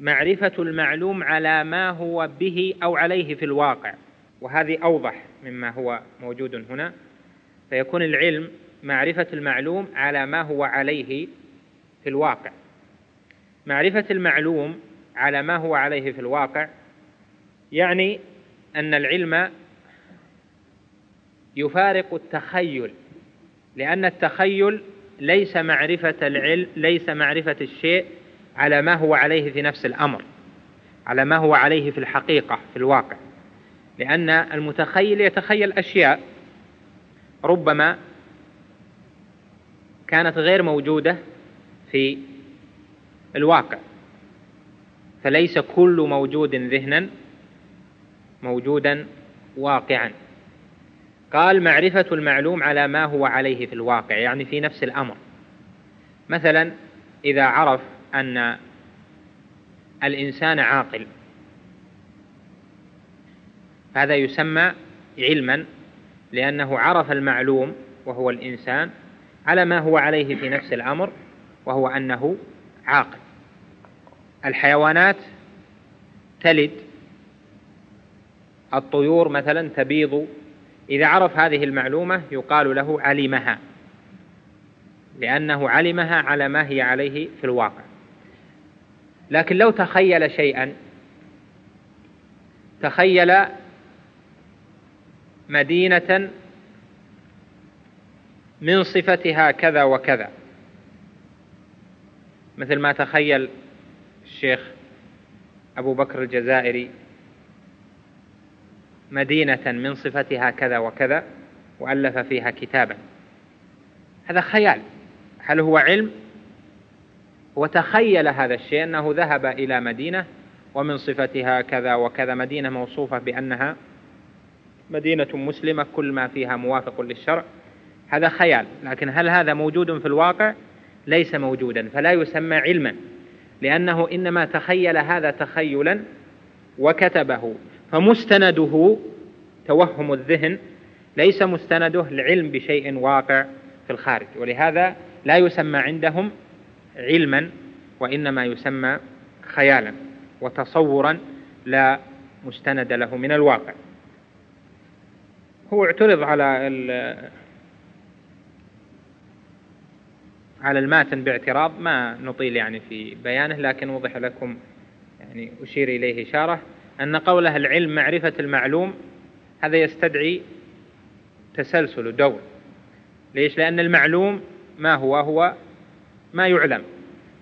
معرفة المعلوم على ما هو به أو عليه في الواقع. وهذه أوضح مما هو موجود هنا. فيكون العلم معرفة المعلوم على ما هو عليه في الواقع. معرفة المعلوم على ما هو عليه في الواقع يعني أن العلم يفارق التخيل لأن التخيل ليس معرفة العلم ليس معرفة الشيء على ما هو عليه في نفس الأمر على ما هو عليه في الحقيقة في الواقع. لأن المتخيل يتخيل أشياء ربما كانت غير موجودة في الواقع. فليس كل موجود ذهنا موجودا واقعا. قال معرفة المعلوم على ما هو عليه في الواقع يعني في نفس الأمر. مثلا إذا عرف أن الإنسان عاقل. هذا يسمى علما لأنه عرف المعلوم وهو الإنسان على ما هو عليه في نفس الأمر وهو أنه عاقل. الحيوانات تلد. الطيور مثلا تبيض. إذا عرف هذه المعلومة يقال له علمها لأنه علمها على ما هي عليه في الواقع. لكن لو تخيل شيئا تخيل مدينة من صفتها كذا وكذا. مثل ما تخيل الشيخ أبو بكر الجزائري مدينة من صفتها كذا وكذا وألف فيها كتابا. هذا خيال. هل هو علم؟ وتخيل هذا الشيء أنه ذهب إلى مدينة ومن صفتها كذا وكذا مدينة موصوفة بأنها مدينة مسلمة كل ما فيها موافق للشرع. هذا خيال لكن هل هذا موجود في الواقع؟ ليس موجودا فلا يسمى علما لأنه إنما تخيل هذا تخيلا وكتبه فمستنده توهم الذهن ليس مستنده العلم بشيء واقع في الخارج. ولهذا لا يسمى عندهم علما وإنما يسمى خيالا وتصورا لا مستند له من الواقع. هو اعترض على على الماتن باعتراض ما نطيل يعني في بيانه لكن وضح لكم يعني أشير إليه إشارة أن قوله العلم معرفة المعلوم هذا يستدعي تسلسل دور ليش؟ لأن المعلوم ما هو؟ هو ما يعلم.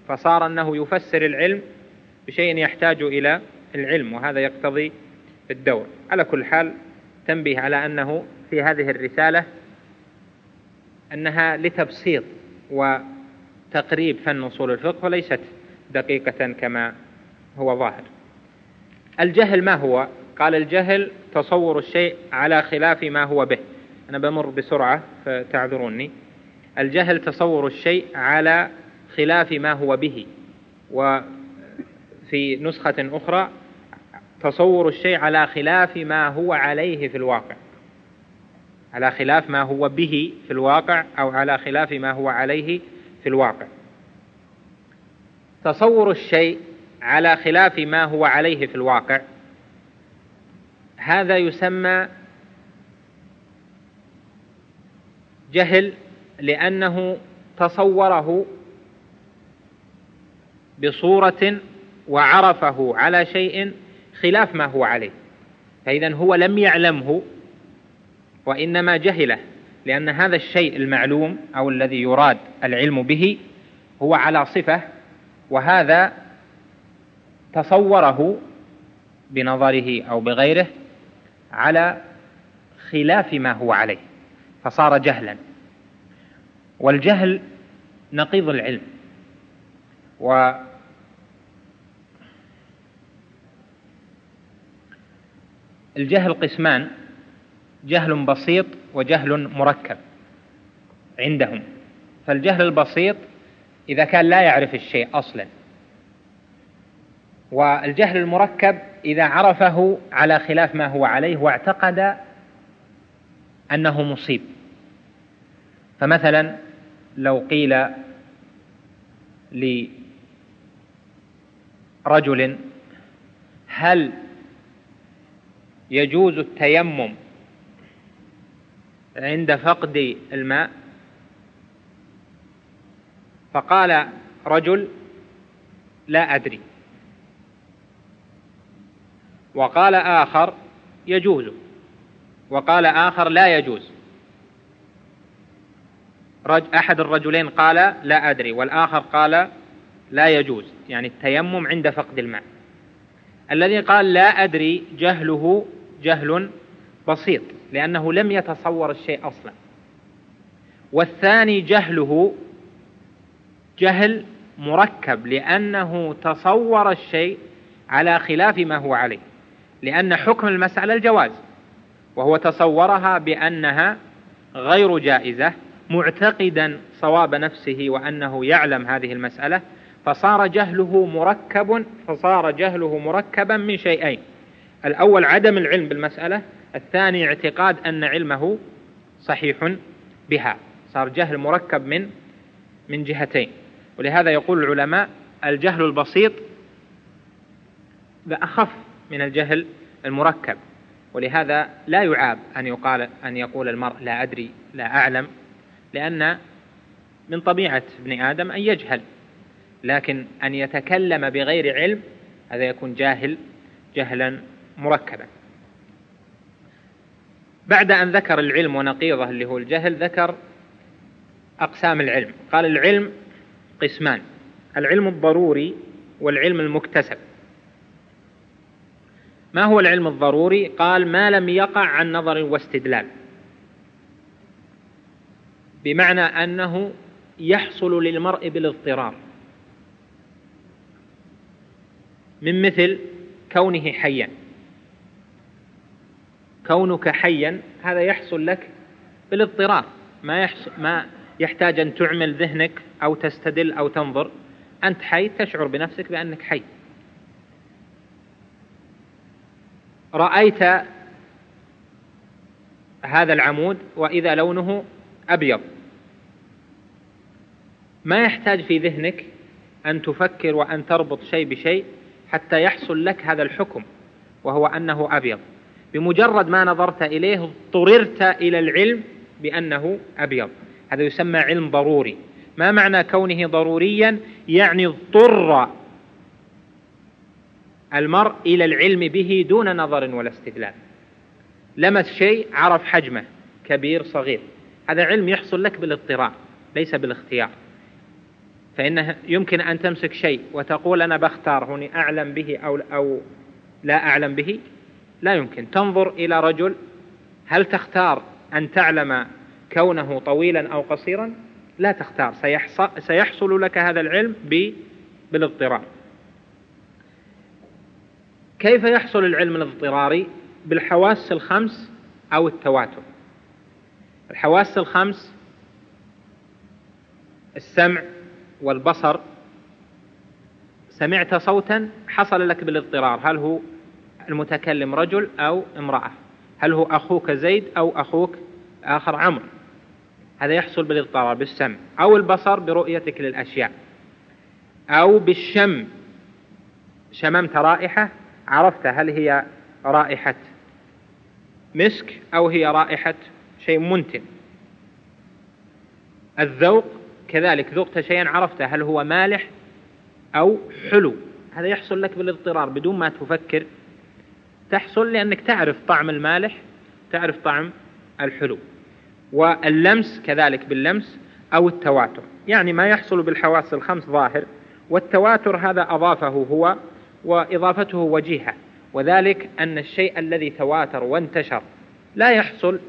فصار أنه يفسر العلم بشيء يحتاج إلى العلم وهذا يقتضي الدور. على كل حال تنبيه على أنه في هذه الرسالة أنها لتبسيط وتقريب فن أصول الفقه وليست دقيقة كما هو ظاهر. الجهل ما هو؟ قال الجهل تصور الشيء على خلاف ما هو به. أنا بمر بسرعة فتعذروني. الجهل تصور الشيء على خلاف ما هو به. وفي نسخة أخرى تصور الشيء على خلاف ما هو عليه في الواقع. على خلاف ما هو به في الواقع أو على خلاف ما هو عليه في الواقع. تصور الشيء على خلاف ما هو عليه في الواقع. هذا يسمى جهل لأنه تصوره بصورة وعرفه على شيء خلاف ما هو عليه. فإذا هو لم يعلمه وإنما جهله لأن هذا الشيء المعلوم أو الذي يراد العلم به هو على صفة وهذا تصوره بنظره أو بغيره على خلاف ما هو عليه فصار جهلا. والجهل نقيض العلم. و الجهل قسمان جهل بسيط وجهل مركب عندهم. فالجهل البسيط إذا كان لا يعرف الشيء أصلا. والجهل المركب إذا عرفه على خلاف ما هو عليه واعتقد أنه مصيب. فمثلا لو قيل رجل هل يجوز التيمم عند فقد الماء؟ فقال رجل لا أدري. وقال آخر يجوز. وقال آخر لا يجوز. أحد الرجلين قال لا أدري والآخر قال لا يجوز. يعني التيمم عند فقد الماء. الذي قال لا أدري جهله جهل بسيط لأنه لم يتصور الشيء أصلا. والثاني جهله جهل مركب لأنه تصور الشيء على خلاف ما هو عليه. لأن حكم المسألة الجواز وهو تصورها بأنها غير جائزة معتقدا صواب نفسه وأنه يعلم هذه المسألة فصار جهله مركب فصار جهله مركبا من شيئين. الأول عدم العلم بالمسألة الثاني اعتقاد أن علمه صحيح بها. صار جهل مركب من من جهتين. ولهذا يقول العلماء الجهل البسيط أخف من الجهل المركب. ولهذا لا يعاب أن يقال أن يقول المرء لا أدري لا أعلم. لأن من طبيعة ابن آدم أن يجهل لكن أن يتكلم بغير علم هذا يكون جاهل جهلا مركبا. بعد أن ذكر العلم ونقيضه اللي هو الجهل ذكر أقسام العلم. قال العلم قسمان العلم الضروري والعلم المكتسب. ما هو العلم الضروري؟ قال ما لم يقع عن نظر واستدلال. بمعنى أنه يحصل للمرء بالاضطرار. من مثل كونه حيا. كونك حيا هذا يحصل لك بالاضطرار. ما يحصل ما يحتاج أن تعمل ذهنك أو تستدل أو تنظر. أنت حي تشعر بنفسك بأنك حي. رأيت هذا العمود وإذا لونه أبيض. ما يحتاج في ذهنك أن تفكر وأن تربط شيء بشيء حتى يحصل لك هذا الحكم وهو أنه أبيض. بمجرد ما نظرت إليه اضطررت إلى العلم بأنه أبيض. هذا يسمى علم ضروري. ما معنى كونه ضروريا؟ يعني اضطر المرء إلى العلم به دون نظر ولا استدلال. لمس شيء عرف حجمه كبير صغير. هذا علم يحصل لك بالاضطرار ليس بالاختيار. فإنه يمكن أن تمسك شيء وتقول أنا بختار هوني أعلم به أو, أو لا أعلم به؟ لا يمكن. تنظر إلى رجل هل تختار أن تعلم كونه طويلا أو قصيرا؟ لا تختار. سيحصل لك هذا العلم بالاضطرار. كيف يحصل العلم الاضطراري؟ بالحواس الخمس أو التواتر. الحواس الخمس السمع والبصر سمعت صوتا حصل لك بالاضطرار. هل هو المتكلم رجل أو امرأة؟ هل هو أخوك زيد أو أخوك آخر عمرو؟ هذا يحصل بالاضطرار بالسمع أو البصر برؤيتك للأشياء أو بالشم. شممت رائحة؟ عرفت هل هي رائحة مسك أو هي رائحة شيء منتن. الذوق كذلك ذقت شيئا عرفت هل هو مالح أو حلو؟ هذا يحصل لك بالاضطرار بدون ما تفكر. تحصل لأنك تعرف طعم المالح تعرف طعم الحلو. واللمس كذلك باللمس أو التواتر. يعني ما يحصل بالحواس الخمس ظاهر والتواتر هذا أضافه هو وإضافته وجيهة. وذلك أن الشيء الذي تواتر وانتشر لا يحصل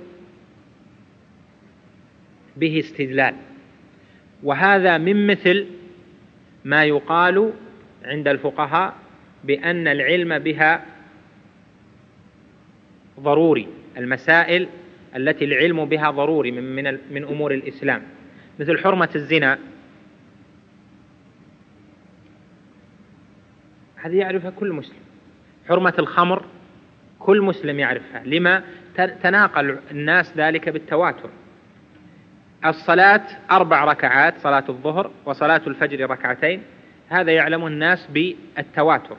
به استدلال. وهذا من مثل ما يقال عند الفقهاء بأن العلم بها ضروري المسائل التي العلم بها ضروري من من من أمور الإسلام. مثل حرمة الزنا. هذه يعرفها كل مسلم. حرمة الخمر كل مسلم يعرفها. لما تناقل الناس ذلك بالتواتر. الصلاة أربع ركعات صلاة الظهر وصلاة الفجر ركعتين. هذا يعلم الناس بالتواتر.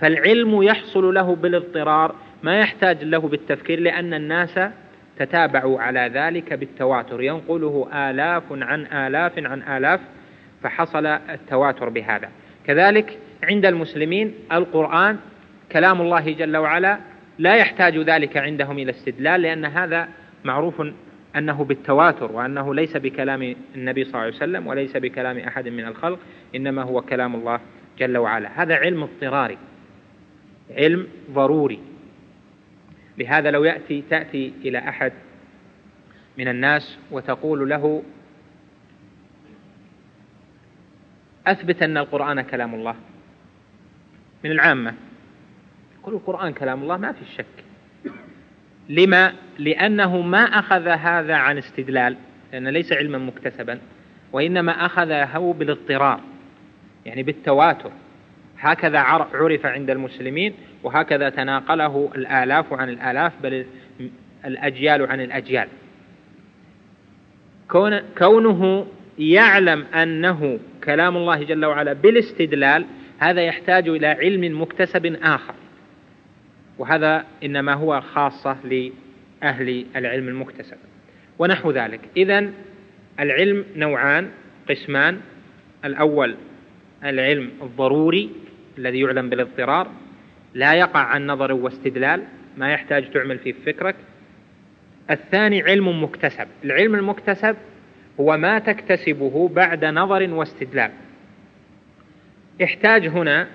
فالعلم يحصل له بالاضطرار ما يحتاج له بالتفكير لأن الناس تتابعوا على ذلك بالتواتر. ينقله آلاف عن آلاف عن آلاف فحصل التواتر بهذا. كذلك عند المسلمين القرآن كلام الله جل وعلا لا يحتاج ذلك عندهم إلى استدلال لأن هذا معروف أنه بالتواتر وأنه ليس بكلام النبي صلى الله عليه وسلم وليس بكلام أحد من الخلق إنما هو كلام الله جل وعلا. هذا علم اضطراري علم ضروري. لهذا لو يأتي تأتي إلى أحد من الناس وتقول له أثبت أن القرآن كلام الله من العامة. يقول القرآن كلام الله ما في شك. لما؟ لأنه ما أخذ هذا عن استدلال لأن ليس علما مكتسبا وإنما أخذه بالاضطرار يعني بالتواتر. هكذا عرف عند المسلمين وهكذا تناقله الآلاف عن الآلاف بل الأجيال عن الأجيال. كونه يعلم أنه كلام الله جل وعلا بالاستدلال هذا يحتاج إلى علم مكتسب آخر. وهذا إنما هو خاصة لأهل العلم المكتسب. ونحو ذلك. إذا العلم نوعان قسمان الأول العلم الضروري الذي يعلم بالاضطرار لا يقع عن نظر واستدلال ما يحتاج تعمل فيه فكرك الثاني علم مكتسب. العلم المكتسب هو ما تكتسبه بعد نظر واستدلال. احتاج هنا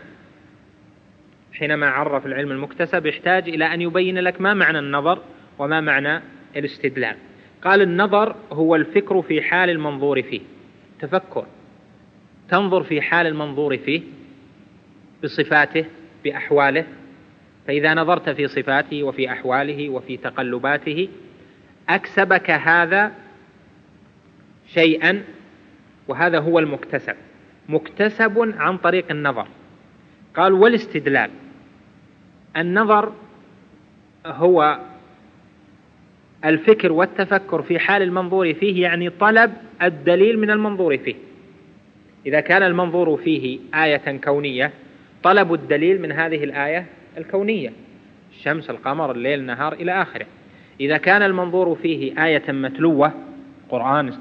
حينما عرف العلم المكتسب يحتاج إلى أن يبين لك ما معنى النظر وما معنى الاستدلال. قال النظر هو الفكر في حال المنظور فيه. تفكر. تنظر في حال المنظور فيه بصفاته بأحواله. فإذا نظرت في صفاته وفي أحواله وفي تقلباته أكسبك هذا شيئا وهذا هو المكتسب. مكتسب عن طريق النظر. قال والاستدلال. النظر هو الفكر والتفكر في حال المنظور فيه يعني طلب الدليل من المنظور فيه. إذا كان المنظور فيه آية كونية طلب الدليل من هذه الآية الكونية. الشمس القمر الليل النهار إلى آخره. إذا كان المنظور فيه آية متلوة قرآن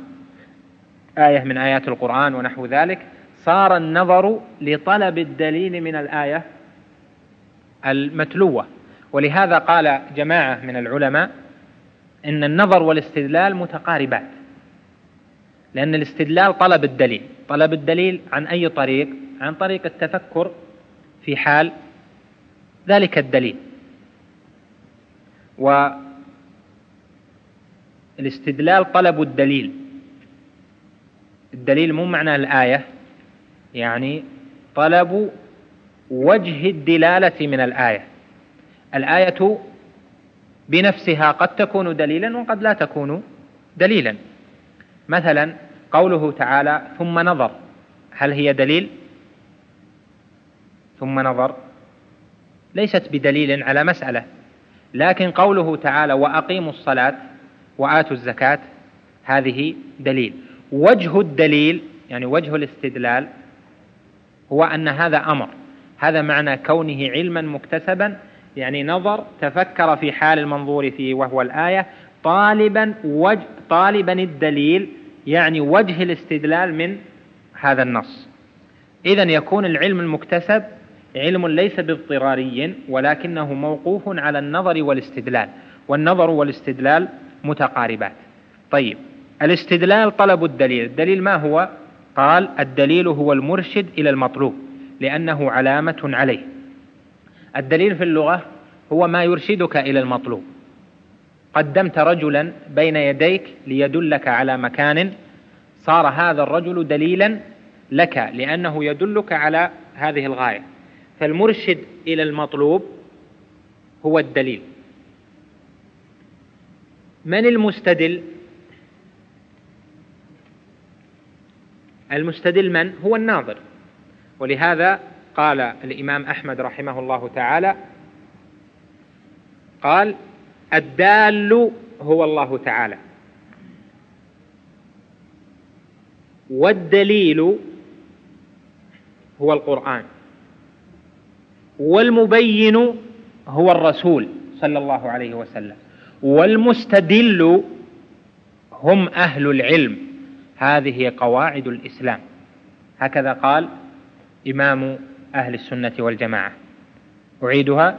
آية من آيات القرآن ونحو ذلك صار النظر لطلب الدليل من الآية المتلوة. ولهذا قال جماعة من العلماء إن النظر والاستدلال متقاربات لأن الاستدلال طلب الدليل. طلب الدليل عن أي طريق؟ عن طريق التفكر في حال ذلك الدليل. والاستدلال طلب الدليل. الدليل مو معنى الآية يعني طلب وجه الدلالة من الآية. الآية بنفسها قد تكون دليلا وقد لا تكون دليلا. مثلا قوله تعالى ثم نظر. هل هي دليل؟ ثم نظر. ليست بدليل على مسألة. لكن قوله تعالى وأقيموا الصلاة وآتوا الزكاة هذه دليل. وجه الدليل يعني وجه الاستدلال هو أن هذا أمر. هذا معنى كونه علما مكتسبا يعني نظر تفكر في حال المنظور فيه وهو الآية طالبا وجه طالبا الدليل يعني وجه الاستدلال من هذا النص. إذا يكون العلم المكتسب علم ليس باضطراري ولكنه موقوف على النظر والاستدلال والنظر والاستدلال متقاربات. طيب الاستدلال طلب الدليل. الدليل ما هو؟ قال الدليل هو المرشد إلى المطلوب. لأنه علامة عليه. الدليل في اللغة هو ما يرشدك إلى المطلوب. قدمت رجلا بين يديك ليدلك على مكان صار هذا الرجل دليلا لك لأنه يدلك على هذه الغاية. فالمرشد إلى المطلوب هو الدليل. من المستدل؟ المستدل من؟ هو الناظر. ولهذا قال الإمام أحمد رحمه الله تعالى قال الدال هو الله تعالى والدليل هو القرآن والمبين هو الرسول صلى الله عليه وسلم والمستدل هم أهل العلم. هذه قواعد الإسلام. هكذا قال إمام أهل السنة والجماعة. أعيدها.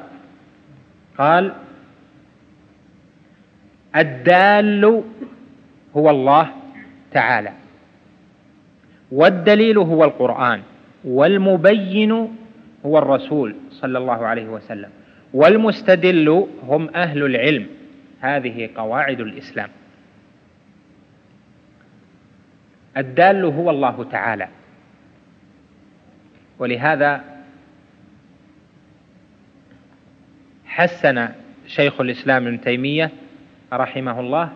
قال الدال هو الله تعالى والدليل هو القرآن والمبين هو الرسول صلى الله عليه وسلم والمستدل هم أهل العلم. هذه قواعد الإسلام. الدال هو الله تعالى. ولهذا حسن شيخ الإسلام ابن تيمية رحمه الله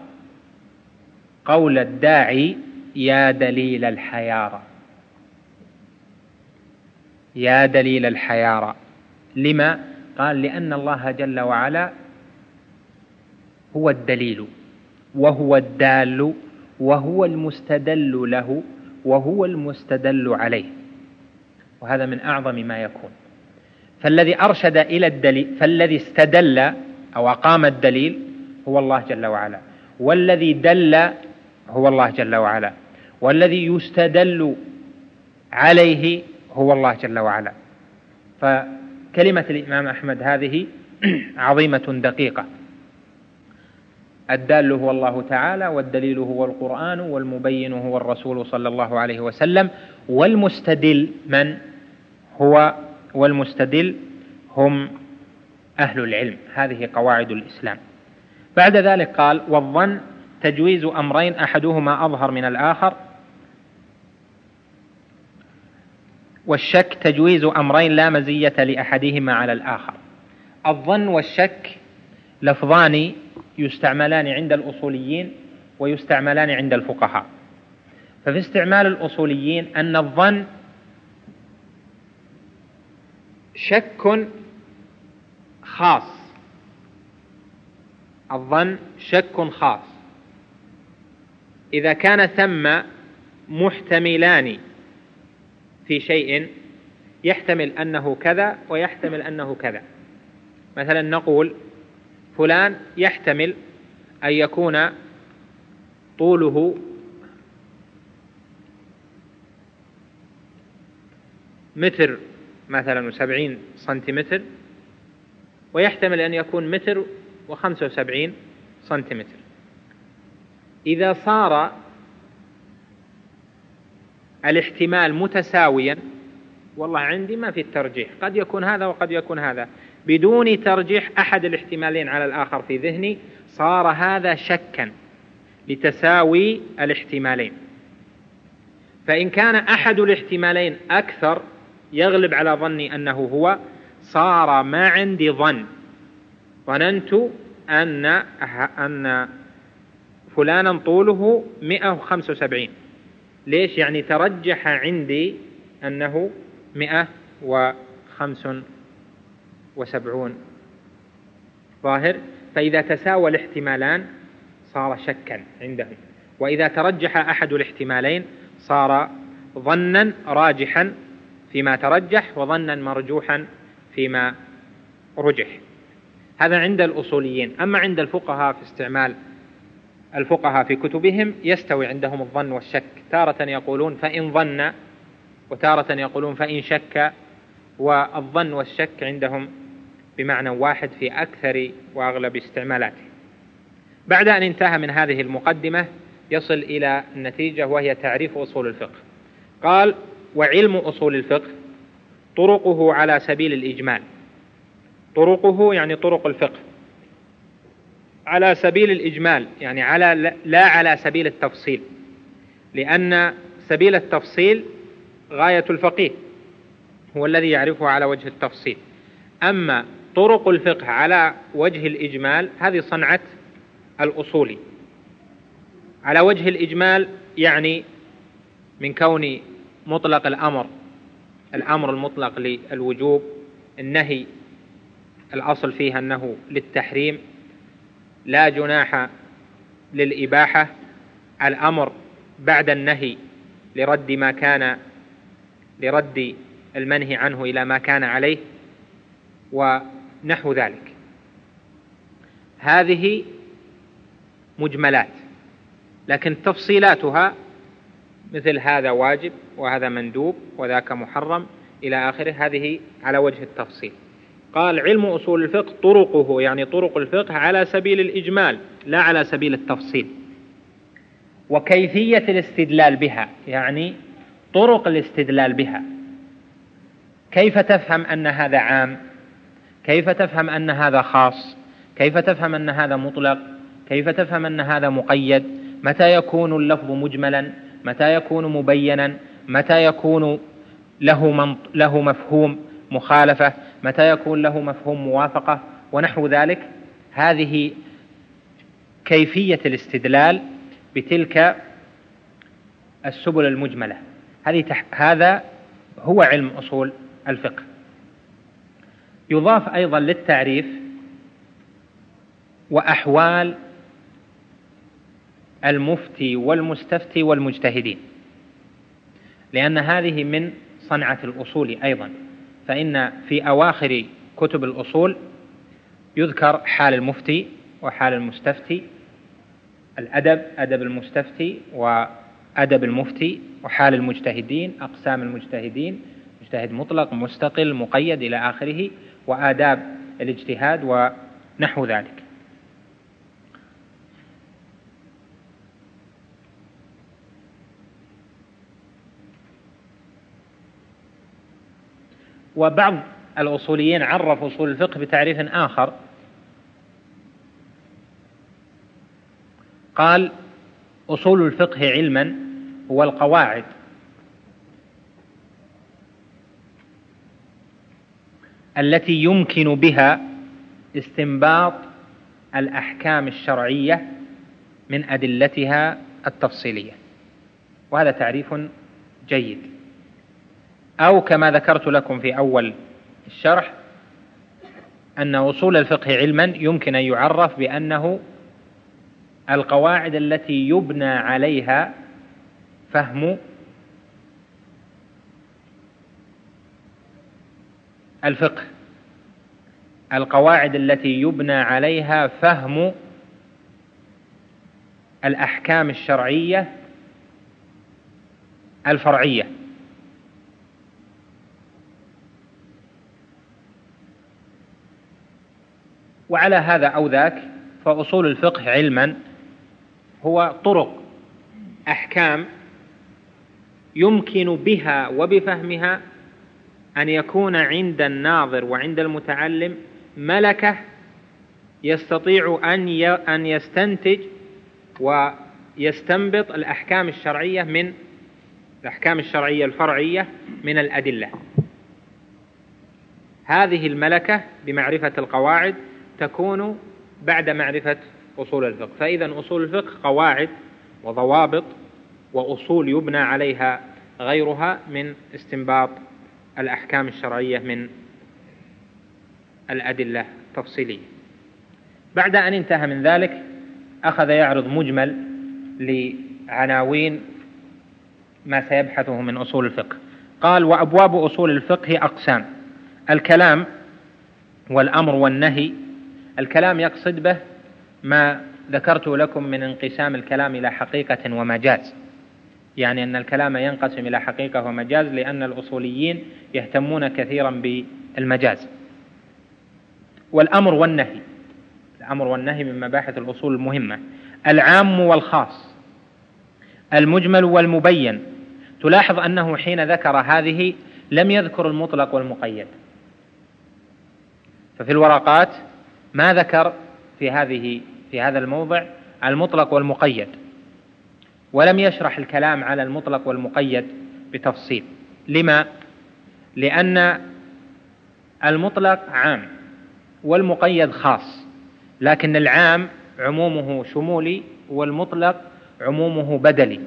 قول الداعي يا دليل الحيارى يا دليل الحيارى لما؟ قال لأن الله جل وعلا هو الدليل وهو الدال وهو المستدل له وهو المستدل عليه. وهذا من أعظم ما يكون. فالذي أرشد إلى الدليل فالذي استدل أو أقام الدليل هو الله جل وعلا. والذي دل هو الله جل وعلا. والذي يستدل عليه هو الله جل وعلا. فكلمة الإمام أحمد هذه عظيمة دقيقة. الدال هو الله تعالى والدليل هو القرآن والمبين هو الرسول صلى الله عليه وسلم والمستدل من؟ هو والمستدل هم أهل العلم. هذه قواعد الإسلام. بعد ذلك قال والظن تجويز أمرين أحدهما أظهر من الآخر. والشك تجويز أمرين لا مزية لأحدهما على الآخر. الظن والشك لفظان يستعملان عند الأصوليين ويستعملان عند الفقهاء. ففي استعمال الأصوليين أن الظن شك خاص. الظن شك خاص. إذا كان ثم محتملان في شيء يحتمل أنه كذا ويحتمل أنه كذا. مثلا نقول فلان يحتمل أن يكون طوله متر مثلا وسبعين سنتيمتر ويحتمل أن يكون متر وخمسة وسبعين سنتيمتر. إذا صار الاحتمال متساويا والله عندي ما في الترجيح. قد يكون هذا وقد يكون هذا. بدون ترجيح أحد الاحتمالين على الآخر في ذهني صار هذا شكا لتساوي الاحتمالين. فإن كان أحد الاحتمالين أكثر يغلب على ظني أنه هو صار ما عندي ظن. ظننت أن أن فلانا طوله 175 ليش؟ يعني ترجح عندي أنه 175 ظاهر؟ فإذا تساوى الاحتمالان صار شكا عندهم. وإذا ترجح أحد الاحتمالين صار ظنا راجحا فيما ترجح وظنا مرجوحا فيما رجح. هذا عند الأصوليين. أما عند الفقهاء في استعمال الفقهاء في كتبهم يستوي عندهم الظن والشك. تارة يقولون فإن ظن وتارة يقولون فإن شك والظن والشك عندهم بمعنى واحد في أكثر وأغلب استعمالاته. بعد أن انتهى من هذه المقدمة يصل إلى النتيجة وهي تعريف أصول الفقه. قال وعلم أصول الفقه طرقه على سبيل الإجمال. طرقه يعني طرق الفقه. على سبيل الإجمال يعني على لا على سبيل التفصيل. لأن سبيل التفصيل غاية الفقيه هو الذي يعرفه على وجه التفصيل. أما طرق الفقه على وجه الإجمال هذه صنعة الأصولي على وجه الإجمال يعني من كون مطلق الأمر الأمر المطلق للوجوب النهي الأصل فيها أنه للتحريم. لا جناح للإباحة الأمر بعد النهي لرد ما كان لرد المنهي عنه إلى ما كان عليه ونحو ذلك. هذه مجملات لكن تفصيلاتها مثل هذا واجب وهذا مندوب وذاك محرم إلى آخره. هذه على وجه التفصيل. قال علم أصول الفقه طرقه يعني طرق الفقه على سبيل الإجمال لا على سبيل التفصيل. وكيفية الاستدلال بها يعني طرق الاستدلال بها. كيف تفهم أن هذا عام؟ كيف تفهم أن هذا خاص؟ كيف تفهم أن هذا مطلق؟ كيف تفهم أن هذا مقيد؟ متى يكون اللفظ مجملا؟ متى يكون مبينا؟ متى يكون له, له مفهوم مخالفة؟ متى يكون له مفهوم موافقة؟ ونحو ذلك. هذه كيفية الاستدلال بتلك السبل المجملة. هذه تح... هذا هو علم أصول الفقه. يضاف أيضا للتعريف وأحوال المفتي والمستفتي والمجتهدين. لأن هذه من صنعة الأصول أيضا. فإن في أواخر كتب الأصول يذكر حال المفتي وحال المستفتي الأدب أدب المستفتي وأدب المفتي وحال المجتهدين أقسام المجتهدين مجتهد مطلق مستقل مقيد إلى آخره وآداب الاجتهاد ونحو ذلك. وبعض الأصوليين عرف أصول الفقه بتعريف آخر. قال أصول الفقه علما هو القواعد. التي يمكن بها استنباط الأحكام الشرعية من أدلتها التفصيلية. وهذا تعريف جيد. أو كما ذكرت لكم في أول الشرح أن أصول الفقه علما يمكن أن يعرف بأنه القواعد التي يبنى عليها فهم الفقه القواعد التي يبنى عليها فهم الأحكام الشرعية الفرعية. وعلى هذا أو ذاك فأصول الفقه علما هو طرق أحكام يمكن بها وبفهمها أن يكون عند الناظر وعند المتعلم ملكة يستطيع أن أن يستنتج ويستنبط الأحكام الشرعية من الأحكام الشرعية الفرعية من الأدلة. هذه الملكة بمعرفة القواعد تكون بعد معرفة أصول الفقه. فإذا أصول الفقه قواعد وضوابط وأصول يبنى عليها غيرها من استنباط الأحكام الشرعية من الأدلة التفصيلية. بعد أن انتهى من ذلك أخذ يعرض مجمل لعناوين ما سيبحثه من أصول الفقه. قال وأبواب أصول الفقه أقسام الكلام والأمر والنهي الكلام يقصد به ما ذكرت لكم من انقسام الكلام إلى حقيقة ومجاز. يعني أن الكلام ينقسم إلى حقيقة ومجاز لأن الأصوليين يهتمون كثيرا بالمجاز. والأمر والنهي. الأمر والنهي من مباحث الأصول المهمة. العام والخاص. المجمل والمبين. تلاحظ أنه حين ذكر هذه لم يذكر المطلق والمقيد. ففي الورقات ما ذكر في هذه في هذا الموضع المطلق والمقيد. ولم يشرح الكلام على المطلق والمقيد بتفصيل. لما؟ لأن المطلق عام والمقيد خاص لكن العام عمومه شمولي والمطلق عمومه بدلي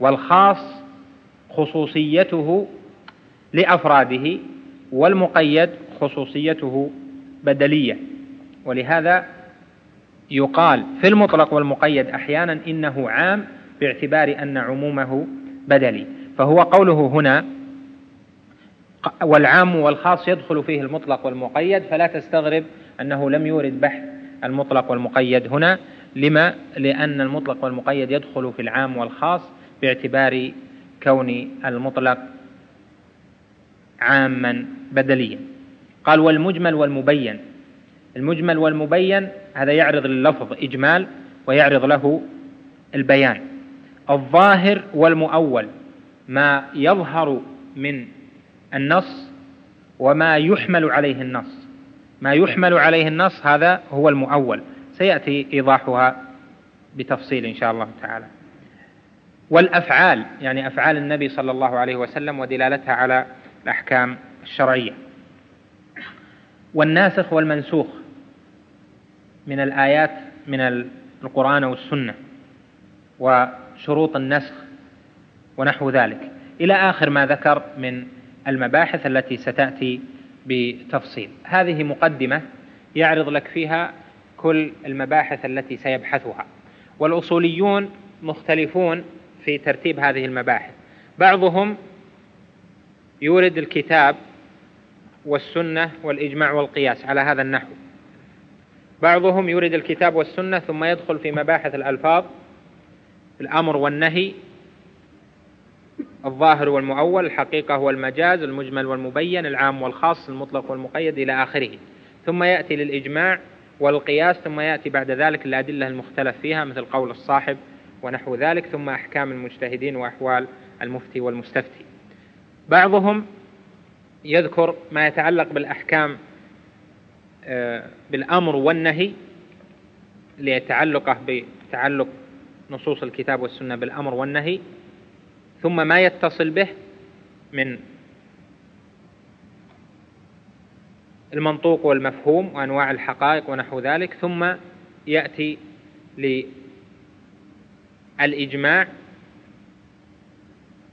والخاص خصوصيته لأفراده والمقيد خصوصيته بدلية. ولهذا يقال في المطلق والمقيد أحيانا إنه عام باعتبار أن عمومه بدلي. فهو قوله هنا والعام والخاص يدخل فيه المطلق والمقيد فلا تستغرب أنه لم يورد بحث المطلق والمقيد هنا. لما؟ لأن المطلق والمقيد يدخل في العام والخاص باعتبار كون المطلق عاما بدليا. قال والمجمل والمبين. المجمل والمبين هذا يعرض لللفظ إجمال ويعرض له البيان. الظاهر والمؤول ما يظهر من النص وما يحمل عليه النص. ما يحمل عليه النص هذا هو المؤول. سيأتي إيضاحها بتفصيل إن شاء الله تعالى. والأفعال يعني أفعال النبي صلى الله عليه وسلم ودلالتها على الأحكام الشرعية. والناسخ والمنسوخ من الآيات من القرآن والسنة وشروط النسخ ونحو ذلك. إلى آخر ما ذكر من المباحث التي ستأتي بتفصيل. هذه مقدمة يعرض لك فيها كل المباحث التي سيبحثها. والأصوليون مختلفون في ترتيب هذه المباحث. بعضهم يورد الكتاب والسنة والإجماع والقياس على هذا النحو. بعضهم يورد الكتاب والسنة ثم يدخل في مباحث الألفاظ الأمر والنهي الظاهر والمؤول الحقيقة والمجاز المجمل والمبين العام والخاص المطلق والمقيد إلى آخره. ثم يأتي للإجماع والقياس ثم يأتي بعد ذلك الأدلة المختلف فيها مثل قول الصاحب ونحو ذلك ثم أحكام المجتهدين وأحوال المفتي والمستفتي. بعضهم يذكر ما يتعلق بالأحكام بالأمر والنهي لتعلقه بتعلق نصوص الكتاب والسنة بالأمر والنهي ثم ما يتصل به من المنطوق والمفهوم وأنواع الحقائق ونحو ذلك ثم يأتي للإجماع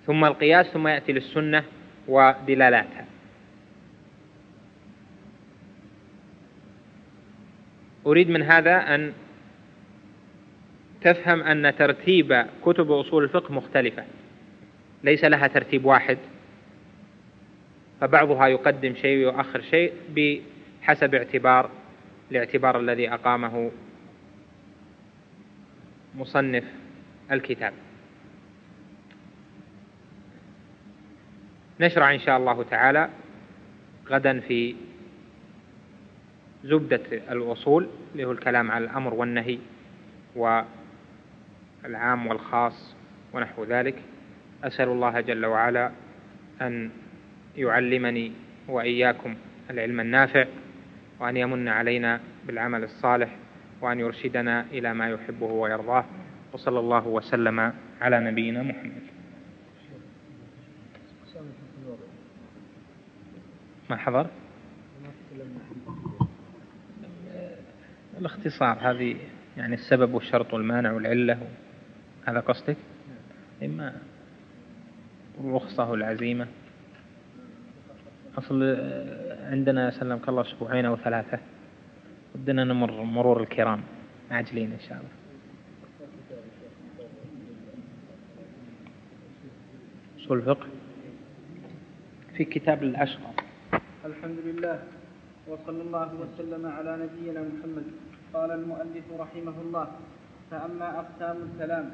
ثم القياس ثم يأتي للسنة ودلالاتها. أريد من هذا أن تفهم أن ترتيب كتب أصول الفقه مختلفة. ليس لها ترتيب واحد. فبعضها يقدم شيء ويؤخر شيء بحسب اعتبار الاعتبار الذي أقامه مصنف الكتاب. نشرع إن شاء الله تعالى غدا في زبدة الأصول اللي هو الكلام على الأمر والنهي والعام والخاص ونحو ذلك. أسأل الله جل وعلا أن يعلمني وإياكم العلم النافع وأن يمن علينا بالعمل الصالح وأن يرشدنا إلى ما يحبه ويرضاه. وصلى الله وسلم على نبينا محمد. ما حضر؟ الاختصار هذه يعني السبب والشرط والمانع والعلة هذا قصدك؟ إما الرخصة والعزيمة أصل عندنا سلمك الله أسبوعين أو ثلاثة. ودنا نمر مرور الكرام عاجلين إن شاء الله. أصول الفقه. في كتاب الأشقر الحمد لله. وصلى الله وسلم على نبينا محمد. قال المؤلف رحمه الله فأما أقسام الكلام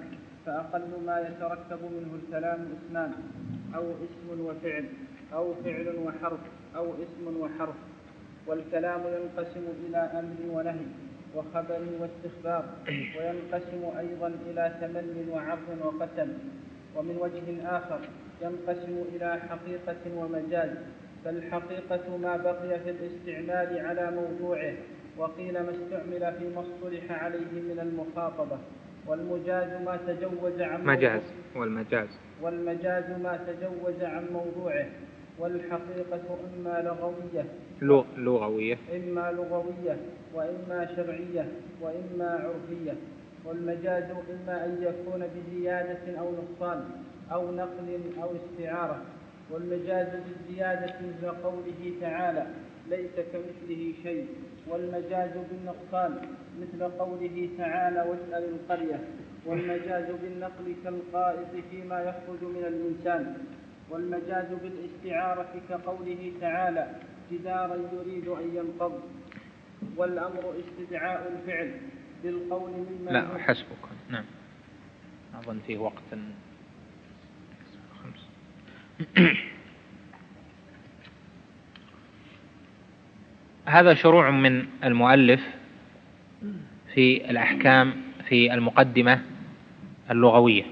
فأقل ما يتركب منه الكلام اسمان أو اسم وفعل أو فعل وحرف أو اسم وحرف. والكلام ينقسم إلى أمر ونهي وخبر واستخبار وينقسم أيضا إلى تمن وعرض وقسم ومن وجه آخر ينقسم إلى حقيقة ومجاز فالحقيقة ما بقي في الاستعمال على موضوعه وقيل ما استعمل فيما اصطلح عليه من المخاطبة. والمجاز ما تجوز عن مجاز والمجاز. والمجاز ما تجوز عن موضوعه. والحقيقة إما لغوية لغوية. إما لغوية وإما شرعية وإما عرفية. والمجاز إما أن يكون بزيادة أو نقصان أو نقل أو استعارة. والمجاز بالزيادة مثل قوله تعالى ليس كمثله شيء. والمجاز بالنقصان مثل قوله تعالى واسأل القرية. والمجاز بالنقل كالقائد فيما يخرج من الإنسان والمجاز بالاستعارة كقوله تعالى جدارا يريد أن ينقض. والأمر استدعاء الفعل بالقول مما لا حسبك. نعم. أظن فيه وقت هذا شروع من المؤلف في الأحكام في المقدمة اللغوية.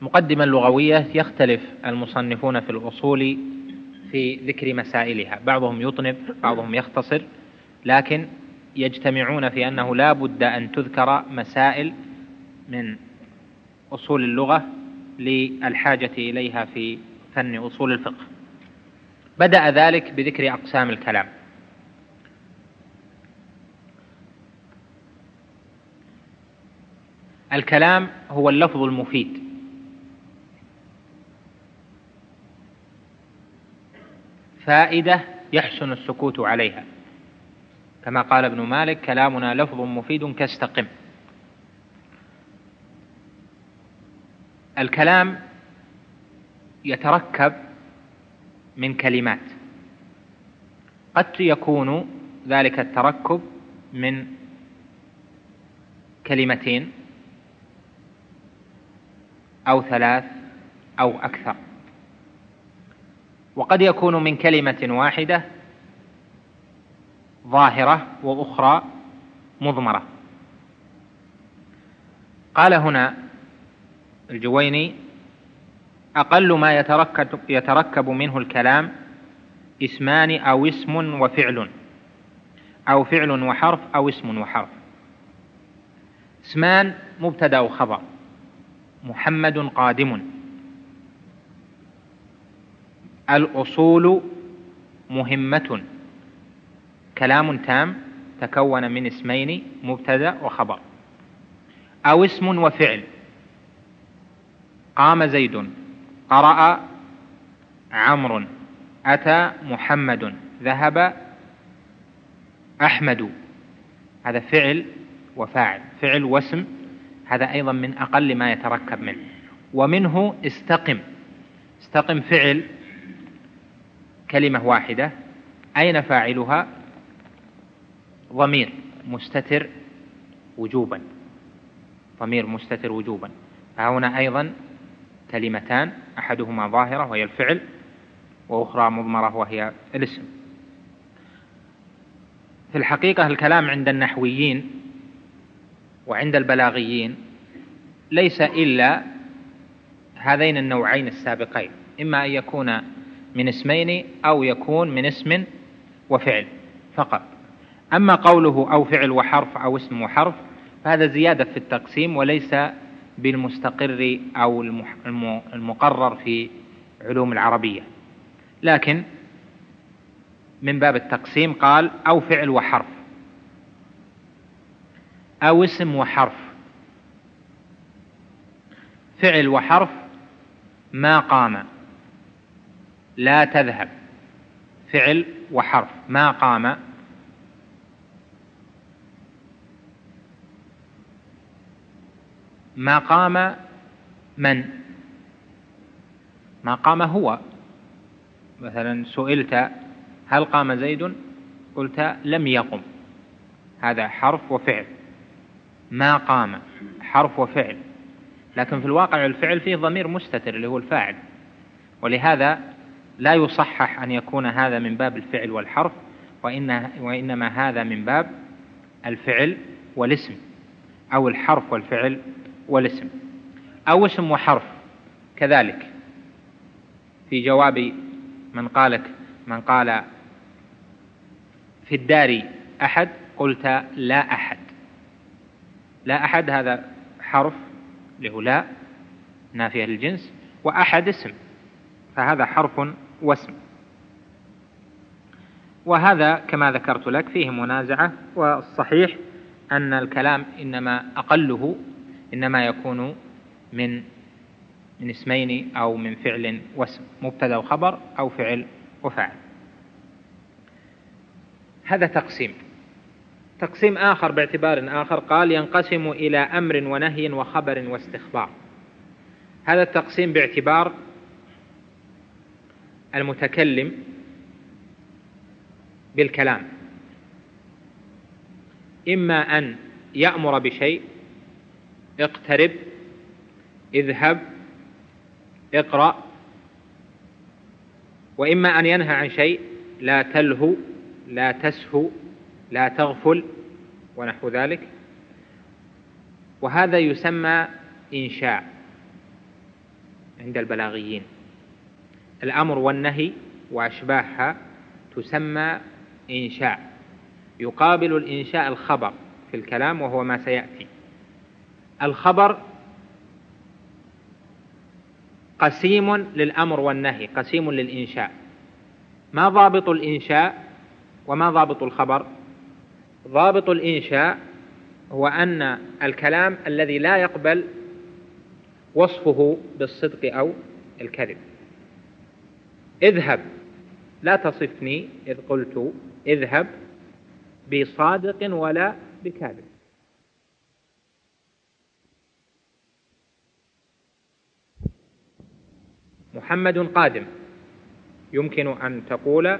المقدمة اللغوية يختلف المصنفون في الأصول في ذكر مسائلها. بعضهم يطنب بعضهم يختصر لكن يجتمعون في أنه لا بد أن تذكر مسائل من أصول اللغة للحاجة إليها في فن أصول الفقه. بدأ ذلك بذكر أقسام الكلام. الكلام هو اللفظ المفيد. فائدة يحسن السكوت عليها. كما قال ابن مالك كلامنا لفظ مفيد كاستقم. الكلام يتركب من كلمات. قد يكون ذلك التركب من كلمتين أو ثلاث أو أكثر. وقد يكون من كلمة واحدة ظاهرة وأخرى مضمرة. قال هنا الجويني أقل ما يتركب, منه الكلام اسمان أو اسم وفعل أو فعل وحرف أو اسم وحرف. اسمان مبتدأ وخبر محمد قادم. الأصول مهمة كلام تام تكون من اسمين مبتدأ وخبر أو اسم وفعل. قام زيد. قرأ عمرو. أتى محمد. ذهب أحمد. هذا فعل وفاعل. فعل واسم. هذا أيضا من أقل ما يتركب منه. ومنه استقم. استقم فعل كلمة واحدة. أين فاعلها؟ ضمير مستتر وجوبا. ضمير مستتر وجوبا. فهنا أيضا كلمتان أحدهما ظاهرة وهي الفعل وأخرى مضمرة وهي الاسم. في الحقيقة الكلام عند النحويين وعند البلاغيين ليس إلا هذين النوعين السابقين إما أن يكون من اسمين أو يكون من اسم وفعل فقط. أما قوله أو فعل وحرف أو اسم وحرف فهذا زيادة في التقسيم وليس بالمستقر أو المقرر في علوم العربية. لكن من باب التقسيم قال أو فعل وحرف. أو اسم وحرف. فعل وحرف ما قام. لا تذهب. فعل وحرف ما قام. ما قام من؟ ما قام هو. مثلا سئلت هل قام زيد؟ قلت لم يقم. هذا حرف وفعل. ما قام؟ حرف وفعل. لكن في الواقع الفعل فيه ضمير مستتر اللي هو الفاعل. ولهذا لا يصحح أن يكون هذا من باب الفعل والحرف وإن وإنما هذا من باب الفعل والاسم أو الحرف والفعل والاسم أو اسم وحرف كذلك في جواب من قالك من قال في الدار أحد قلت لا أحد. لا أحد هذا حرف له لا نافية للجنس وأحد اسم فهذا حرف واسم. وهذا كما ذكرت لك فيه منازعة والصحيح أن الكلام إنما أقله إنما يكون من من اسمين أو من فعل واسم مبتدأ وخبر أو فعل وفاعل هذا تقسيم. تقسيم آخر باعتبار آخر قال ينقسم إلى أمر ونهي وخبر واستخبار. هذا التقسيم باعتبار المتكلم بالكلام. إما أن يأمر بشيء اقترب اذهب اقرأ وإما أن ينهى عن شيء لا تلهو لا تسهو لا تغفل ونحو ذلك. وهذا يسمى إنشاء عند البلاغيين. الأمر والنهي وأشباهها تسمى إنشاء. يقابل الإنشاء الخبر في الكلام وهو ما سيأتي. الخبر قسيم للأمر والنهي قسيم للإنشاء. ما ضابط الإنشاء وما ضابط الخبر؟ ضابط الإنشاء هو أن الكلام الذي لا يقبل وصفه بالصدق أو الكذب. اذهب لا تصفني إذ قلت اذهب بصادق ولا بكاذب. محمد قادم. يمكن أن تقول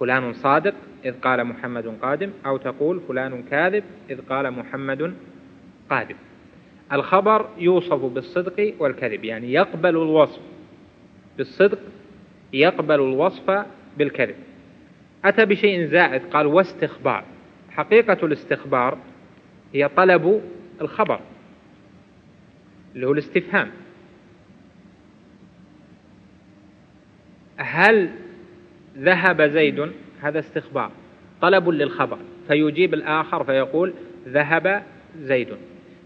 فلان صادق إذ قال محمد قادم أو تقول فلان كاذب إذ قال محمد قادم. الخبر يوصف بالصدق والكذب يعني يقبل الوصف بالصدق يقبل الوصف بالكذب. أتى بشيء زائد قال واستخبار. حقيقة الاستخبار هي طلب الخبر اللي هو الاستفهام. هل ذهب زيد؟ هذا استخبار. طلب للخبر. فيجيب الآخر فيقول ذهب زيد.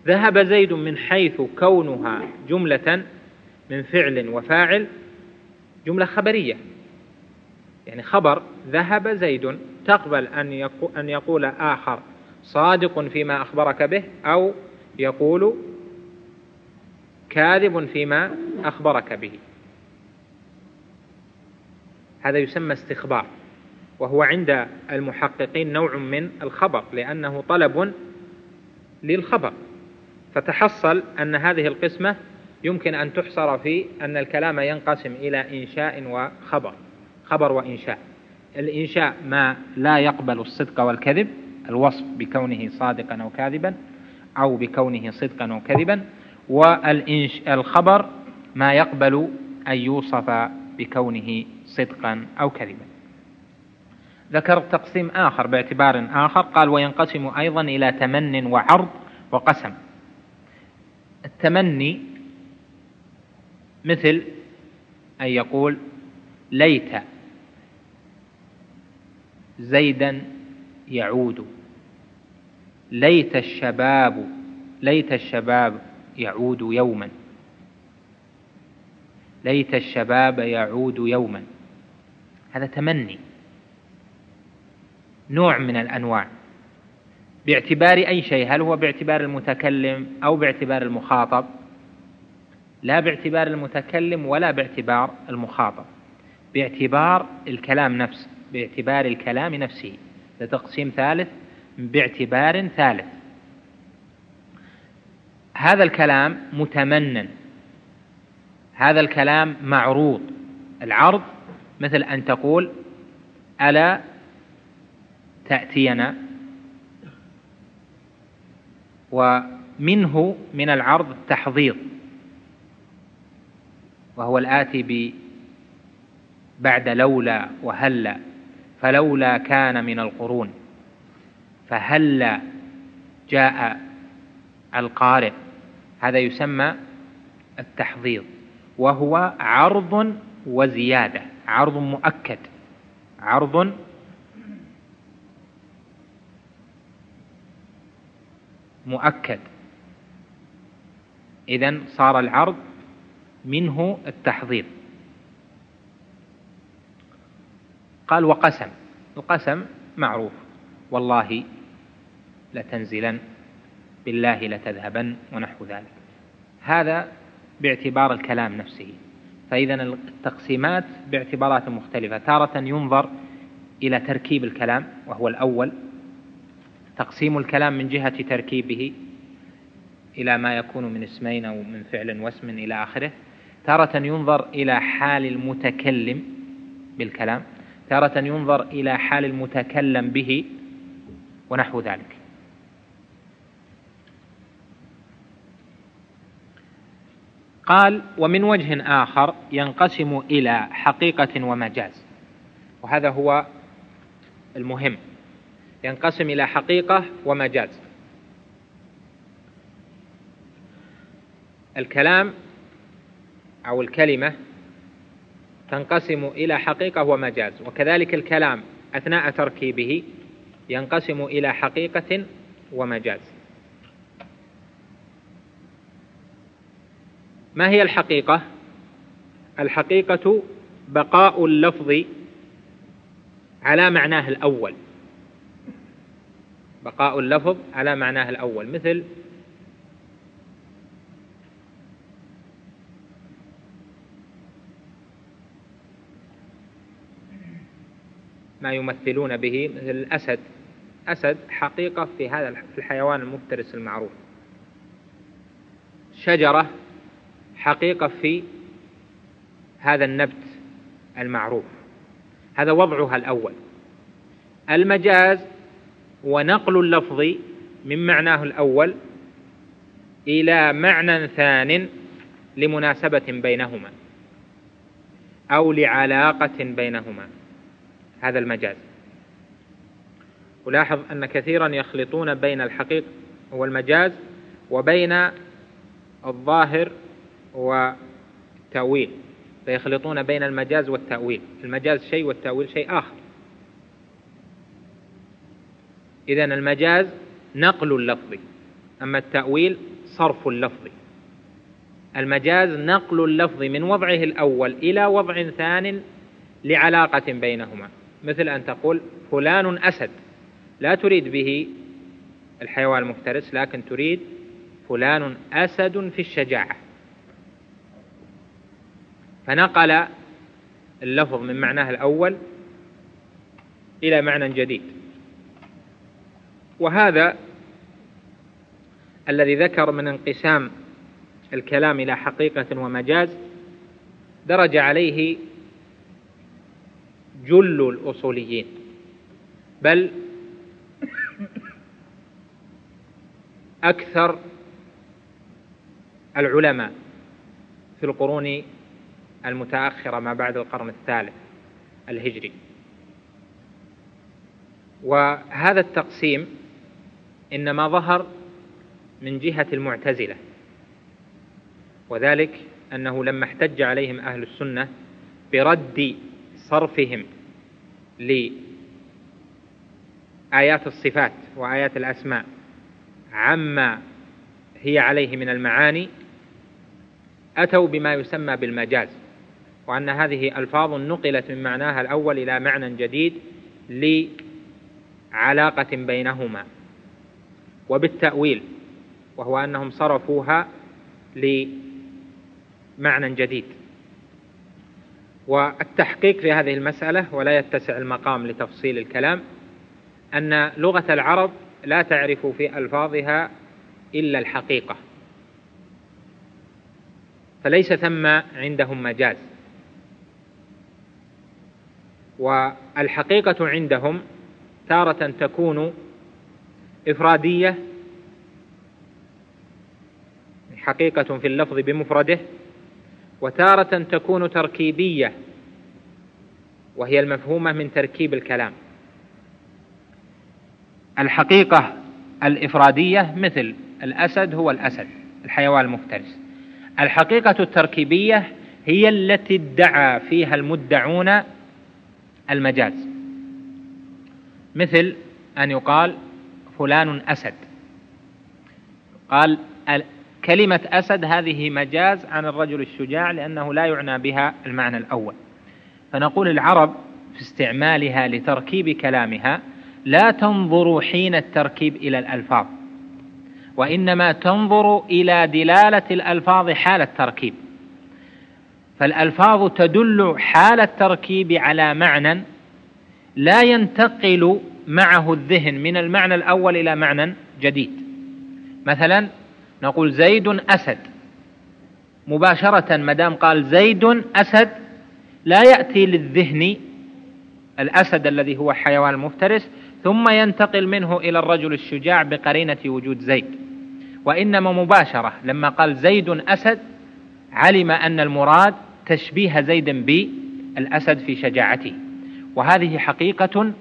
ذهب زيد من حيث كونها جملة من فعل وفاعل جملة خبرية. يعني خبر ذهب زيد. تقبل أن أن يقول آخر صادق فيما أخبرك به أو يقول كاذب فيما أخبرك به. هذا يسمى استخبار وهو عند المحققين نوع من الخبر لأنه طلب للخبر. فتحصل أن هذه القسمة يمكن أن تحصر في أن الكلام ينقسم إلى إنشاء وخبر خبر وإنشاء. الإنشاء ما لا يقبل الصدق والكذب الوصف بكونه صادقا أو كاذبا أو بكونه صدقا أو كذبا والخبر ما يقبل أن يوصف بكونه صدقا أو كذبا. ذكر تقسيم آخر باعتبار آخر قال وينقسم أيضا إلى تمن وعرض وقسم. التمني مثل أن يقول ليت زيدا يعود. ليت الشباب ليت الشباب يعود يوما. ليت الشباب يعود يوما. هذا تمني نوع من الأنواع. باعتبار أي شيء هل هو باعتبار المتكلم أو باعتبار المخاطب؟ لا باعتبار المتكلم ولا باعتبار المخاطب. باعتبار الكلام نفسه باعتبار الكلام نفسه. هذا تقسيم ثالث باعتبار ثالث. هذا الكلام متمنن. هذا الكلام معروض. العرض مثل أن تقول ألا تأتينا؟ ومنه من العرض التحضيض وهو الآتي ب بعد لولا وهلا فلولا كان من القرون فهلا جاء القارئ؟ هذا يسمى التحضيض وهو عرض وزيادة. عرض مؤكد. عرض مؤكد. إذا صار العرض منه التحضير. قال وقسم. القسم معروف. والله لتنزلن بالله لتذهبن ونحو ذلك. هذا باعتبار الكلام نفسه. فإذا التقسيمات باعتبارات مختلفة. تارة ينظر إلى تركيب الكلام وهو الأول. تقسيم الكلام من جهة تركيبه إلى ما يكون من اسمين أو من فعل واسم إلى آخره. تارة ينظر إلى حال المتكلم بالكلام. تارة ينظر إلى حال المتكلم به ونحو ذلك. قال ومن وجه آخر ينقسم إلى حقيقة ومجاز. وهذا هو المهم. ينقسم إلى حقيقة ومجاز. الكلام أو الكلمة تنقسم إلى حقيقة ومجاز وكذلك الكلام أثناء تركيبه ينقسم إلى حقيقة ومجاز. ما هي الحقيقة؟ الحقيقة بقاء اللفظ على معناه الأول. بقاء اللفظ على معناه الأول. مثل ما يمثلون به مثل الأسد. أسد حقيقة في هذا الحيوان المفترس المعروف. شجرة حقيقة في هذا النبت المعروف. هذا وضعها الأول. المجاز ونقل اللفظ من معناه الأول إلى معنى ثان لمناسبة بينهما أو لعلاقة بينهما. هذا المجاز. ولاحظ أن كثيرا يخلطون بين الحقيقة والمجاز وبين الظاهر والتأويل فيخلطون بين المجاز والتأويل. المجاز شيء والتأويل شيء آخر. إذا المجاز نقل اللفظ أما التأويل صرف اللفظ. المجاز نقل اللفظ من وضعه الأول إلى وضع ثان لعلاقة بينهما. مثل أن تقول فلان أسد لا تريد به الحيوان المفترس لكن تريد فلان أسد في الشجاعة. فنقل اللفظ من معناه الأول إلى معنى جديد. وهذا الذي ذكر من انقسام الكلام إلى حقيقة ومجاز درج عليه جل الأصوليين بل أكثر العلماء في القرون المتأخرة ما بعد القرن الثالث الهجري. وهذا التقسيم إنما ظهر من جهة المعتزلة وذلك أنه لما احتج عليهم أهل السنة برد صرفهم لآيات الصفات وآيات الأسماء عما هي عليه من المعاني أتوا بما يسمى بالمجاز. وأن هذه ألفاظ نقلت من معناها الأول إلى معنى جديد لعلاقة بينهما وبالتأويل وهو أنهم صرفوها لمعنى جديد. والتحقيق في هذه المسألة ولا يتسع المقام لتفصيل الكلام أن لغة العرب لا تعرف في ألفاظها إلا الحقيقة فليس ثم عندهم مجاز. والحقيقة عندهم تارة تكون إفرادية حقيقة في اللفظ بمفرده وتارة تكون تركيبية وهي المفهومة من تركيب الكلام. الحقيقة الإفرادية مثل الأسد هو الأسد الحيوان المفترس. الحقيقة التركيبية هي التي ادعى فيها المدعون المجاز. مثل أن يقال فلان أسد. قال كلمة أسد هذه مجاز عن الرجل الشجاع لأنه لا يعنى بها المعنى الأول. فنقول العرب في استعمالها لتركيب كلامها لا تنظر حين التركيب إلى الألفاظ وإنما تنظر إلى دلالة الألفاظ حال التركيب. فالألفاظ تدل حال التركيب على معنى لا ينتقل معه الذهن من المعنى الأول إلى معنى جديد. مثلا نقول زيد أسد. مباشرة ما دام قال زيد أسد لا يأتي للذهن الأسد الذي هو حيوان المفترس ثم ينتقل منه إلى الرجل الشجاع بقرينة وجود زيد. وإنما مباشرة لما قال زيد أسد علم أن المراد تشبيه زيد بالأسد في شجاعته. وهذه حقيقة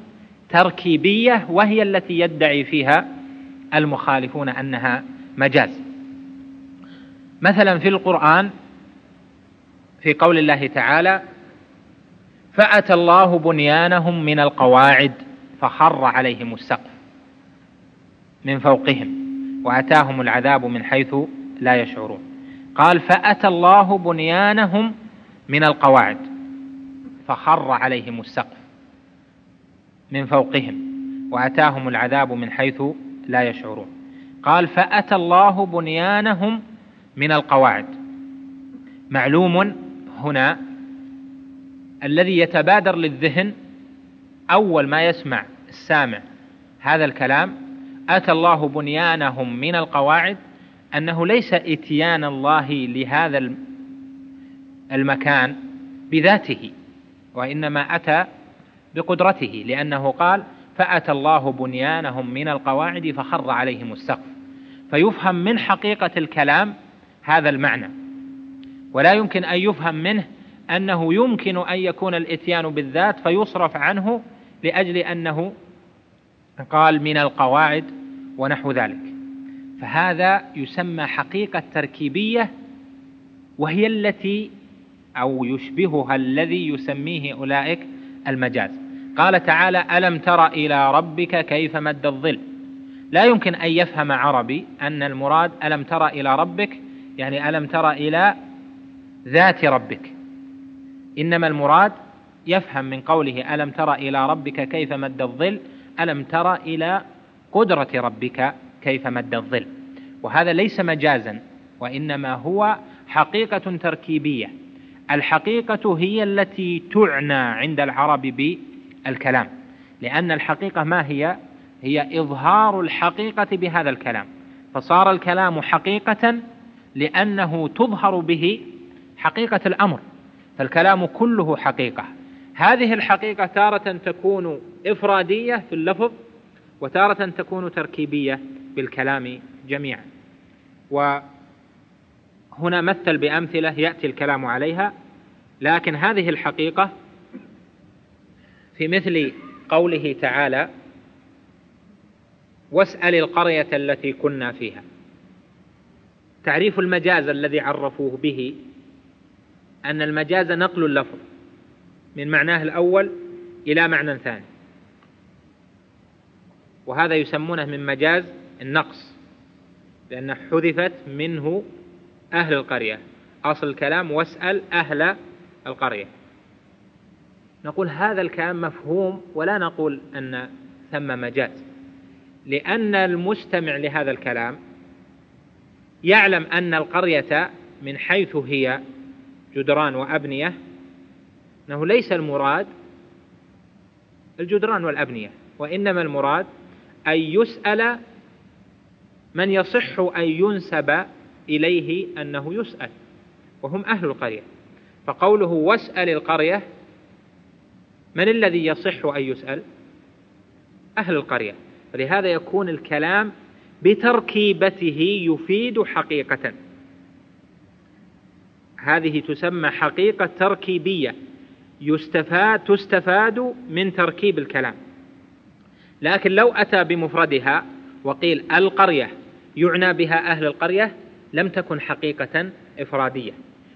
تركيبية وهي التي يدعي فيها المخالفون أنها مجاز. مثلا في القرآن في قول الله تعالى فأتى الله بنيانهم من القواعد فخر عليهم السقف من فوقهم وأتاهم العذاب من حيث لا يشعرون. قال فأتى الله بنيانهم من القواعد. فخر عليهم السقف من فوقهم وأتاهم العذاب من حيث لا يشعرون. قال فأتى الله بنيانهم من القواعد. معلوم هنا الذي يتبادر للذهن أول ما يسمع السامع هذا الكلام أتى الله بنيانهم من القواعد أنه ليس إتيان الله لهذا المكان بذاته وإنما أتى بقدرته لأنه قال فأتى الله بنيانهم من القواعد فخر عليهم السقف. فيفهم من حقيقة الكلام هذا المعنى. ولا يمكن أن يفهم منه أنه يمكن أن يكون الإتيان بالذات فيصرف عنه لأجل أنه قال من القواعد ونحو ذلك. فهذا يسمى حقيقة تركيبية وهي التي أو يشبهها الذي يسميه أولئك المجاز. قال تعالى ألم تر إلى ربك كيف مد الظل؟ لا يمكن أن يفهم عربي أن المراد ألم تر إلى ربك يعني ألم تر إلى ذات ربك. إنما المراد يفهم من قوله ألم تر إلى ربك كيف مد الظل؟ ألم تر إلى قدرة ربك كيف مد الظل. وهذا ليس مجازا وإنما هو حقيقة تركيبية. الحقيقة هي التي تعنى عند العرب بالكلام لأن الحقيقة ما هي؟ هي إظهار الحقيقة بهذا الكلام. فصار الكلام حقيقة لأنه تظهر به حقيقة الأمر فالكلام كله حقيقة. هذه الحقيقة تارة تكون إفرادية في اللفظ وتارة تكون تركيبية بالكلام جميعا. وهنا مثل بأمثلة يأتي الكلام عليها لكن هذه الحقيقة في مثل قوله تعالى واسأل القرية التي كنا فيها تعريف المجاز الذي عرفوه به أن المجاز نقل اللفظ من معناه الأول إلى معنى ثاني. وهذا يسمونه من مجاز النقص لأن حذفت منه أهل القرية. أصل الكلام واسأل أهل القرية. نقول هذا الكلام مفهوم ولا نقول أن ثم مجاز. لأن المستمع لهذا الكلام يعلم أن القرية من حيث هي جدران وأبنية. أنه ليس المراد الجدران والأبنية وإنما المراد أن يسأل من يصح أن ينسب إليه أنه يسأل وهم أهل القرية. فقوله واسأل القرية من الذي يصح أن يسأل؟ أهل القرية. فلهذا يكون الكلام بتركيبته يفيد حقيقة. هذه تسمى حقيقة تركيبية يستفاد تستفاد من تركيب الكلام. لكن لو أتى بمفردها وقيل القرية يعنى بها أهل القرية لم تكن حقيقة إفرادية.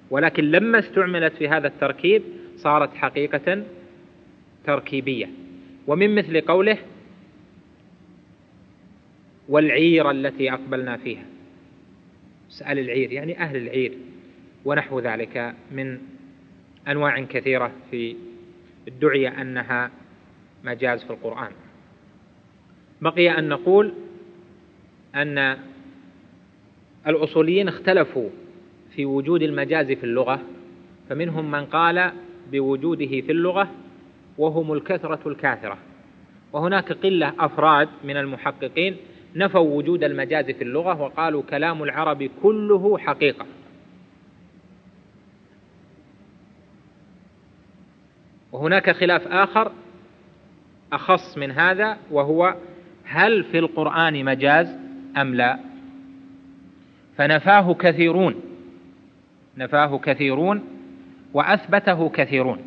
ولكن لما استعملت في هذا التركيب صارت حقيقة تركيبية. ومن مثل قوله والعير التي أقبلنا فيها. سأل العير يعني أهل العير ونحو ذلك من أنواع كثيرة في ادعي أنها مجاز في القرآن. بقي أن نقول أن الأصوليين اختلفوا في وجود المجاز في اللغة فمنهم من قال بوجوده في اللغة وهم الكثرة الكاثرة. وهناك قلة أفراد من المحققين نفوا وجود المجاز في اللغة وقالوا كلام العرب كله حقيقة. وهناك خلاف آخر أخص من هذا وهو هل في القرآن مجاز أم لا؟ فنفاه كثيرون نفاه كثيرون وأثبته كثيرون.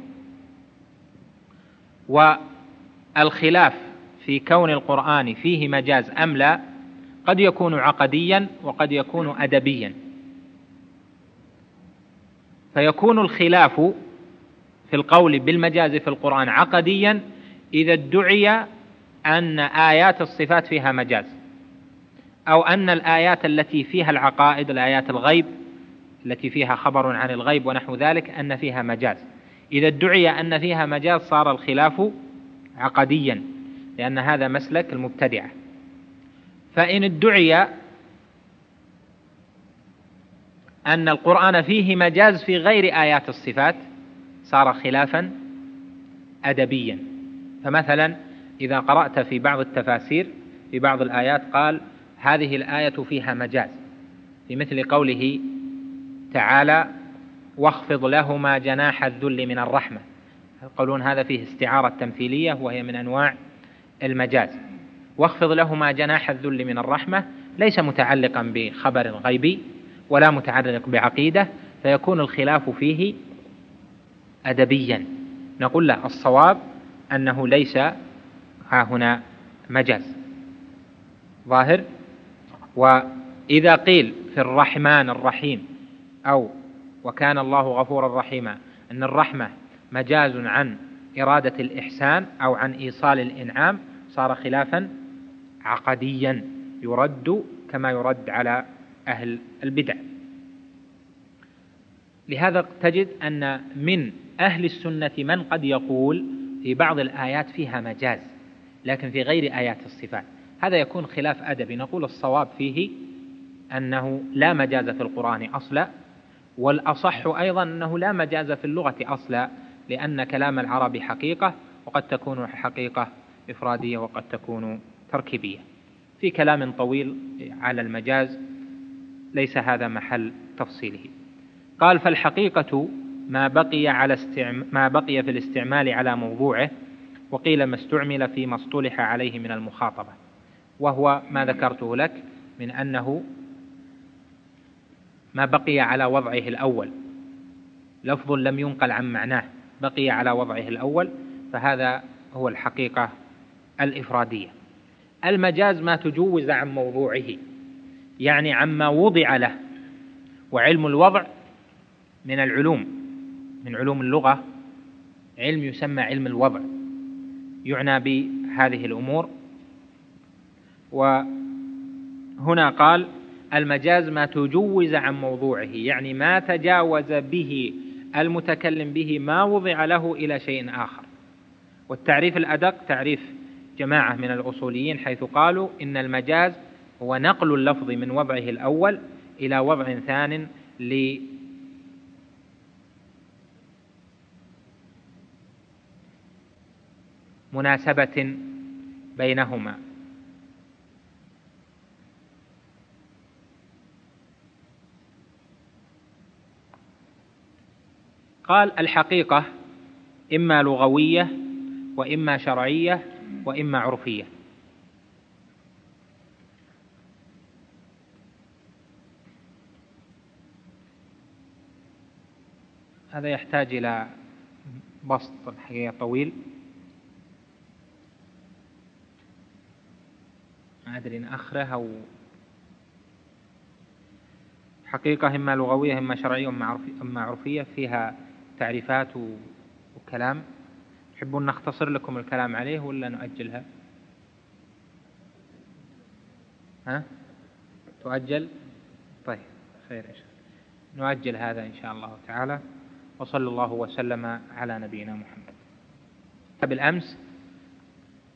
والخلاف في كون القرآن فيه مجاز أم لا قد يكون عقديا وقد يكون أدبيا. فيكون الخلاف في القول بالمجاز في القرآن عقديا إذا ادعي أن آيات الصفات فيها مجاز. أو أن الآيات التي فيها العقائد الآيات الغيب التي فيها خبر عن الغيب ونحو ذلك أن فيها مجاز. إذا ادعي أن فيها مجاز صار الخلاف عقديا لأن هذا مسلك المبتدعة. فإن ادعي أن القرآن فيه مجاز في غير آيات الصفات صار خلافا أدبيا. فمثلا إذا قرأت في بعض التفاسير في بعض الآيات قال هذه الآية فيها مجاز في مثل قوله تعالى واخفض لهما جناح الذل من الرحمة يقولون هذا فيه استعارة تمثيلية وهي من أنواع المجاز. واخفض لهما جناح الذل من الرحمة ليس متعلقا بخبر غيبي ولا متعلق بعقيدة فيكون الخلاف فيه أدبيا. نقول له الصواب أنه ليس ها هنا مجاز. ظاهر؟ وإذا قيل في الرحمن الرحيم أو وكان الله غفورا رحيما أن الرحمة مجاز عن إرادة الإحسان أو عن إيصال الإنعام صار خلافا عقديا يرد كما يرد على أهل البدع. لهذا تجد أن من أهل السنة من قد يقول في بعض الآيات فيها مجاز لكن في غير آيات الصفات. هذا يكون خلاف أدبي. نقول الصواب فيه أنه لا مجاز في القرآن أصلا والأصح أيضا أنه لا مجاز في اللغة أصلا لأن كلام العرب حقيقة وقد تكون حقيقة إفرادية وقد تكون تركيبية. في كلام طويل على المجاز ليس هذا محل تفصيله. قال فالحقيقة ما بقي على. ما بقي في الاستعمال على موضوعه وقيل ما استعمل فيما اصطلح عليه من المخاطبة. وهو ما ذكرته لك من أنه ما بقي على وضعه الأول. لفظ لم ينقل عن معناه بقي على وضعه الأول فهذا هو الحقيقة الإفرادية. المجاز ما تجوز عن موضوعه يعني عما وضع له وعلم الوضع من العلوم من علوم اللغة علم يسمى علم الوضع يعنى بهذه الأمور. وهنا قال المجاز ما تجوز عن موضوعه يعني ما تجاوز به المتكلم به ما وضع له إلى شيء آخر. والتعريف الأدق تعريف جماعة من الأصوليين حيث قالوا إن المجاز هو نقل اللفظ من وضعه الأول إلى وضع ثان لمناسبة بينهما. قال الحقيقة إما لغوية وإما شرعية وإما عرفية. هذا يحتاج إلى بسط الحقيقة طويل. ما أدري نأخره أو حقيقة إما لغوية إما شرعية إما عرفية فيها تعريفات وكلام. تحبون نختصر لكم الكلام عليه ولا نؤجلها؟ ها؟ تؤجل؟ طيب خير إن شاء الله. نؤجل هذا إن شاء الله تعالى. وصلى الله وسلم على نبينا محمد. بالأمس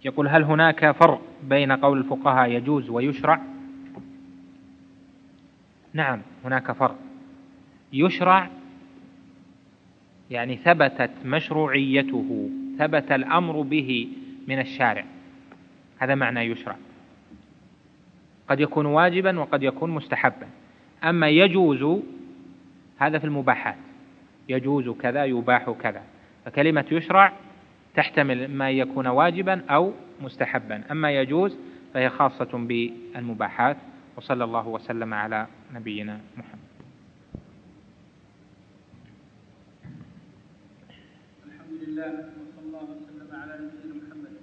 يقول هل هناك فرق بين قول الفقهاء يجوز ويشرع؟ نعم هناك فرق. يشرع يعني ثبتت مشروعيته ثبت الأمر به من الشارع. هذا معنى يشرع. قد يكون واجبا وقد يكون مستحبا. أما يجوز هذا في المباحات. يجوز كذا يباح كذا. فكلمة يشرع تحتمل ما يكون واجبا أو مستحبا. أما يجوز فهي خاصة بالمباحات. وصلى الله وسلم على نبينا محمد. الحمد لله وصلى الله وسلم على نبينا محمد.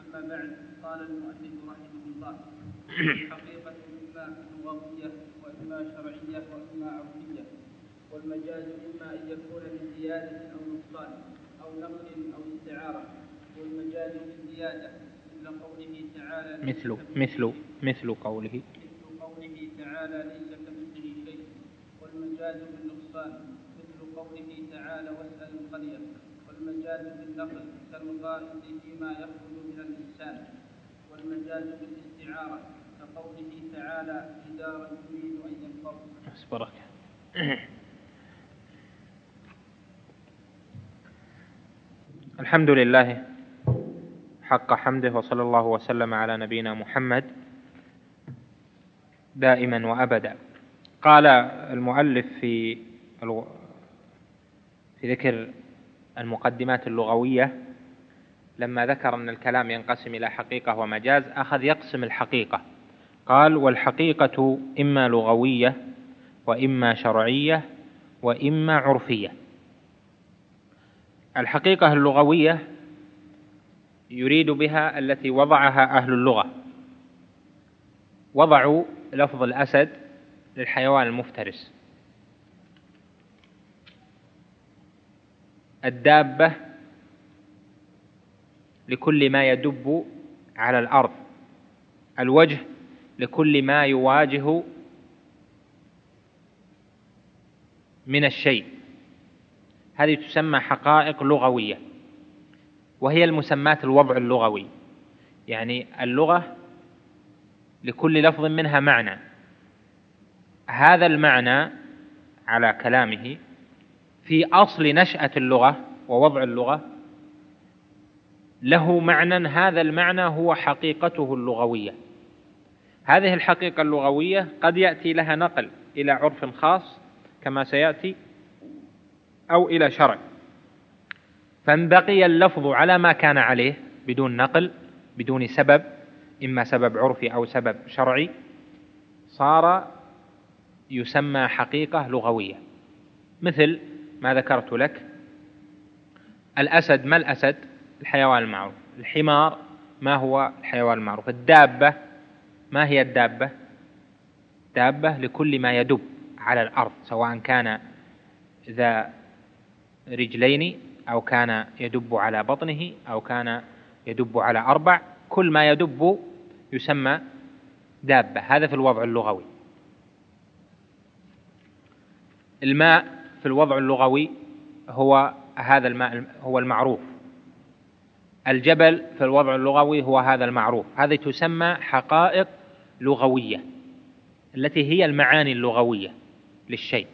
أما بعد قال المؤلف رحمه الله الحقيقة إما لغوية وإما شرعية وإما عرفية والمجاز إما أن يكون من زيادة أو نقصان أو نقل أو استعارة والمجاز بالزيادة مثل قوله تعالى مثل مثل مثل قوله. مثل قوله تعالى ليس كمثله شيء والمجاز بالنقصان مثل قوله تعالى واسأل القرية. والمجاز بالنقل كالغائب فيما يخرج من الإنسان والمجاز بالاستعارة كقوله تعالى جدارا يريد أن ينفض أصبرك الحمد لله حق حمده وصلى الله وسلم على نبينا محمد دائما وابدا. قال المؤلف في في ذكر المقدمات اللغوية لما ذكر أن الكلام ينقسم إلى حقيقة ومجاز أخذ يقسم الحقيقة. قال والحقيقة إما لغوية وإما شرعية وإما عرفية. الحقيقة اللغوية يريد بها التي وضعها أهل اللغة. وضعوا لفظ الأسد للحيوان المفترس. الدابة لكل ما يدب على الأرض الوجه لكل ما يواجه من الشيء. هذه تسمى حقائق لغوية وهي المسمات الوضع اللغوي. يعني اللغة لكل لفظ منها معنى. هذا المعنى على كلامه في أصل نشأة اللغة ووضع اللغة له معنى هذا المعنى هو حقيقته اللغوية. هذه الحقيقة اللغوية قد يأتي لها نقل إلى عرف خاص كما سيأتي أو إلى شرع. فإن بقي اللفظ على ما كان عليه بدون نقل بدون سبب إما سبب عرفي أو سبب شرعي صار يسمى حقيقة لغوية. مثل ما ذكرت لك؟ الأسد ما الأسد؟ الحيوان المعروف. الحمار ما هو الحيوان المعروف؟ الدابة ما هي الدابة؟ دابة لكل ما يدب على الأرض سواء كان ذا رجلين أو كان يدب على بطنه أو كان يدب على أربع. كل ما يدب يسمى دابة. هذا في الوضع اللغوي. الماء في الوضع اللغوي هو هذا الماء هو المعروف. الجبل في الوضع اللغوي هو هذا المعروف. هذه تسمى حقائق لغوية التي هي المعاني اللغوية للشيء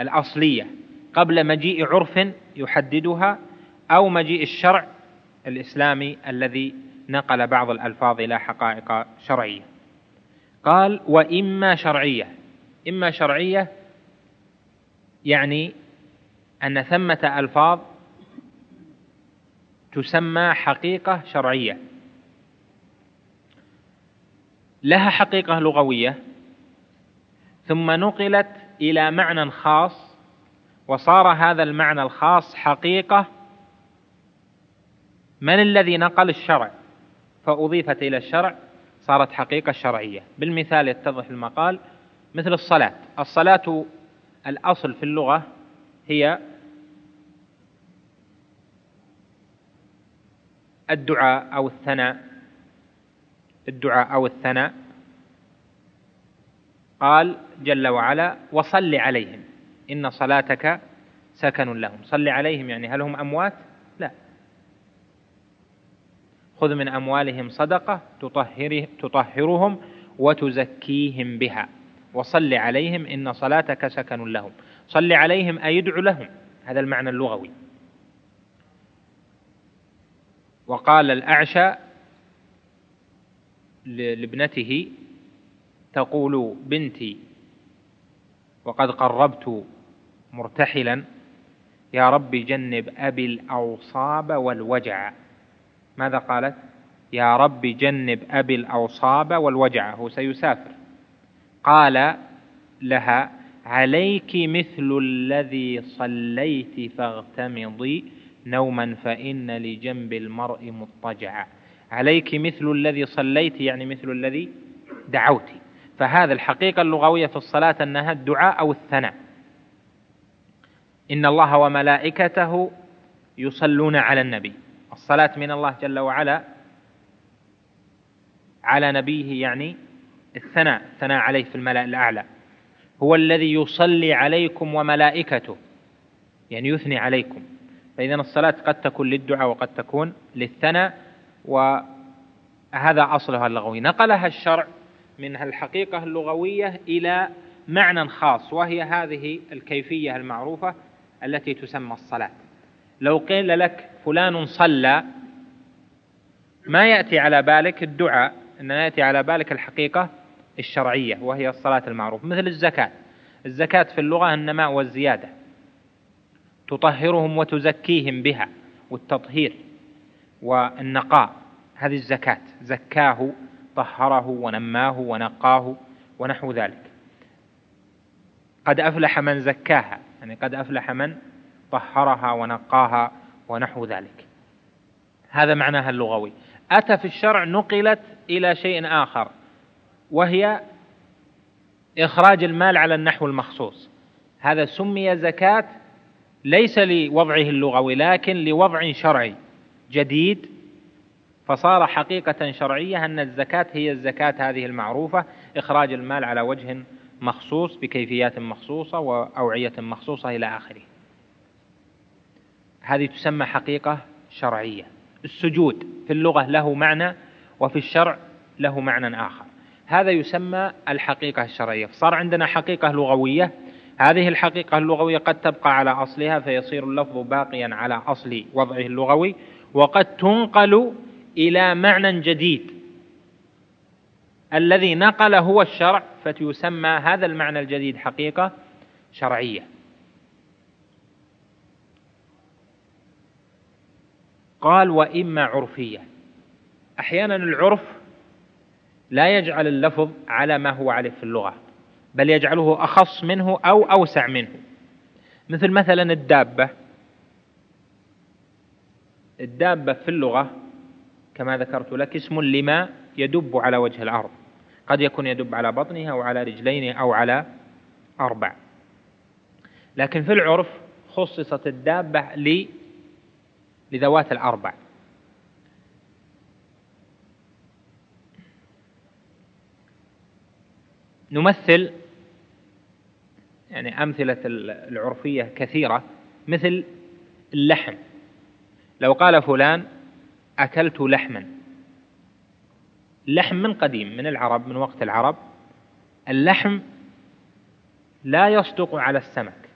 الأصلية. قبل مجيء عرف يحددها أو مجيء الشرع الإسلامي الذي نقل بعض الألفاظ إلى حقائق شرعية. قال وإما شرعية. إما شرعية يعني أن ثمة ألفاظ تسمى حقيقة شرعية. لها حقيقة لغوية ثم نقلت إلى معنى خاص وصار هذا المعنى الخاص حقيقة. من الذي نقل الشرع؟ فأضيفت إلى الشرع صارت حقيقة شرعية. بالمثال يتضح المقال مثل الصلاة. الصلاة الأصل في اللغة هي الدعاء أو الثناء. الدعاء أو الثناء. قال جل وعلا وصل عليهم. إن صلاتك سكن لهم. صل عليهم يعني هل هم أموات؟ لا. خذ من أموالهم صدقة تطهرهم وتزكيهم بها. وصل عليهم إن صلاتك سكن لهم. صل عليهم أي ادع لهم. هذا المعنى اللغوي. وقال الأعشى لابنته تقول بنتي وقد قربت مرتحلا. يا رب جنب أبي الأوصاب والوجع. ماذا قالت؟ يا رب جنب أبي الأوصاب والوجع. هو سيسافر. قال لها عليك مثل الذي صليت فاغتمضي نوما فإن لجنب المرء مضطجعا عليك مثل الذي صليت يعني مثل الذي دعوت. فهذا الحقيقة اللغوية في الصلاة أنها الدعاء أو الثناء. إن الله وملائكته يصلون على النبي. الصلاة من الله جل وعلا على نبيه يعني الثناء الثناء عليه في الملأ الأعلى. هو الذي يصلي عليكم وملائكته يعني يثني عليكم. فإذا الصلاة قد تكون للدعاء وقد تكون للثناء وهذا أصلها اللغوي. نقلها الشرع من الحقيقة اللغوية إلى معنى خاص وهي هذه الكيفية المعروفة التي تسمى الصلاة. لو قيل لك فلان صلى ما يأتي على بالك الدعاء إنما يأتي على بالك الحقيقة الشرعية وهي الصلاة المعروفة مثل الزكاة. الزكاة في اللغة النماء والزيادة تطهرهم وتزكيهم بها والتطهير والنقاء هذه الزكاة. زكاه طهره ونماه ونقاه ونحو ذلك. قد أفلح من زكاها يعني قد أفلح من طهرها ونقاها ونحو ذلك. هذا معناها اللغوي. أتى في الشرع نقلت إلى شيء آخر. وهي إخراج المال على النحو المخصوص. هذا سمي زكاة ليس لوضعه اللغوي لكن لوضع شرعي جديد. فصار حقيقة شرعية أن الزكاة هي الزكاة هذه المعروفة إخراج المال على وجه مخصوص بكيفيات مخصوصة وأوعية مخصوصة إلى آخره. هذه تسمى حقيقة شرعية. السجود في اللغة له معنى وفي الشرع له معنى آخر. هذا يسمى الحقيقة الشرعية. صار عندنا حقيقة لغوية. هذه الحقيقة اللغوية قد تبقى على أصلها فيصير اللفظ باقيا على أصل وضعه اللغوي وقد تنقل إلى معنى جديد. الذي نقل هو الشرع فتسمى هذا المعنى الجديد حقيقة شرعية. قال وإما عرفية. أحيانا العرف لا يجعل اللفظ على ما هو عليه في اللغة بل يجعله أخص منه أو أوسع منه. مثل مثلا الدابة. الدابة في اللغة كما ذكرت لك اسم لما يدب على وجه الأرض. قد يكون يدب على بطنه أو على رجلين أو على أربع. لكن في العرف خصصت الدابة لذوات الأربع. نمثل يعني أمثلة العرفية كثيرة مثل اللحم. لو قال فلان أكلت لحما. اللحم من قديم من العرب من وقت العرب. اللحم لا يصدق على السمك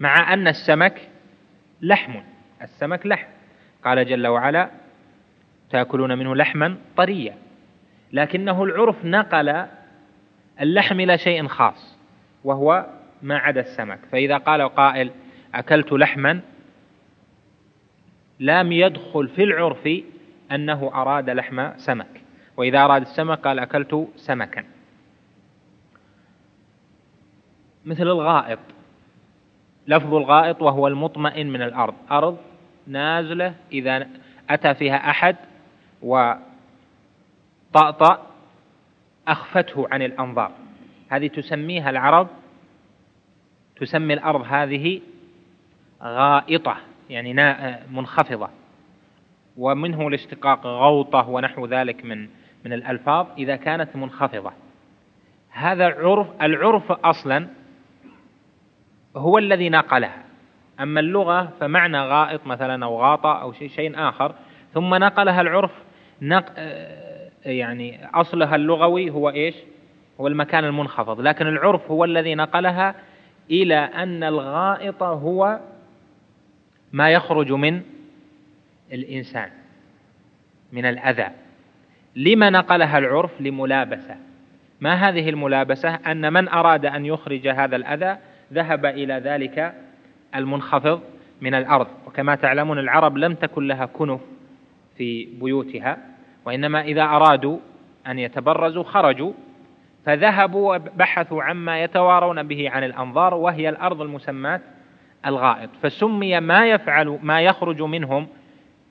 مع أن السمك لحم. السمك لحم. قال جل وعلا تأكلون منه لحما طريا. لكنه العرف نقل اللحم إلى شيء خاص وهو ما عدا السمك. فإذا قال قائل أكلت لحما لم يدخل في العرف أنه أراد لحم سمك. وإذا أراد السمك قال أكلت سمكا. مثل الغائط. لفظ الغائط وهو المطمئن من الأرض. أرض نازلة إذا أتى فيها أحد وطأطأ أخفته عن الأنظار. هذه تسميها العرب تسمي الأرض هذه غائطة يعني منخفضة. ومنه الاشتقاق غوطة ونحو ذلك من من الألفاظ إذا كانت منخفضة. هذا عرف العرف أصلا هو الذي نقلها أما اللغة فمعنى غائط مثلا أو غاطة أو شيء شيء آخر ثم نقلها العرف نق يعني أصلها اللغوي هو إيش؟ هو المكان المنخفض. لكن العرف هو الذي نقلها إلى أن الغائط هو ما يخرج من الإنسان من الأذى. لما نقلها العرف؟ لملابسة. ما هذه الملابسة؟ أن من أراد أن يخرج هذا الأذى ذهب إلى ذلك المنخفض من الأرض. وكما تعلمون العرب لم تكن لها كنف في بيوتها. وإنما إذا أرادوا أن يتبرزوا خرجوا فذهبوا وبحثوا عما يتوارون به عن الأنظار وهي الأرض المسماة الغائط. فسمي ما يفعل ما يخرج منهم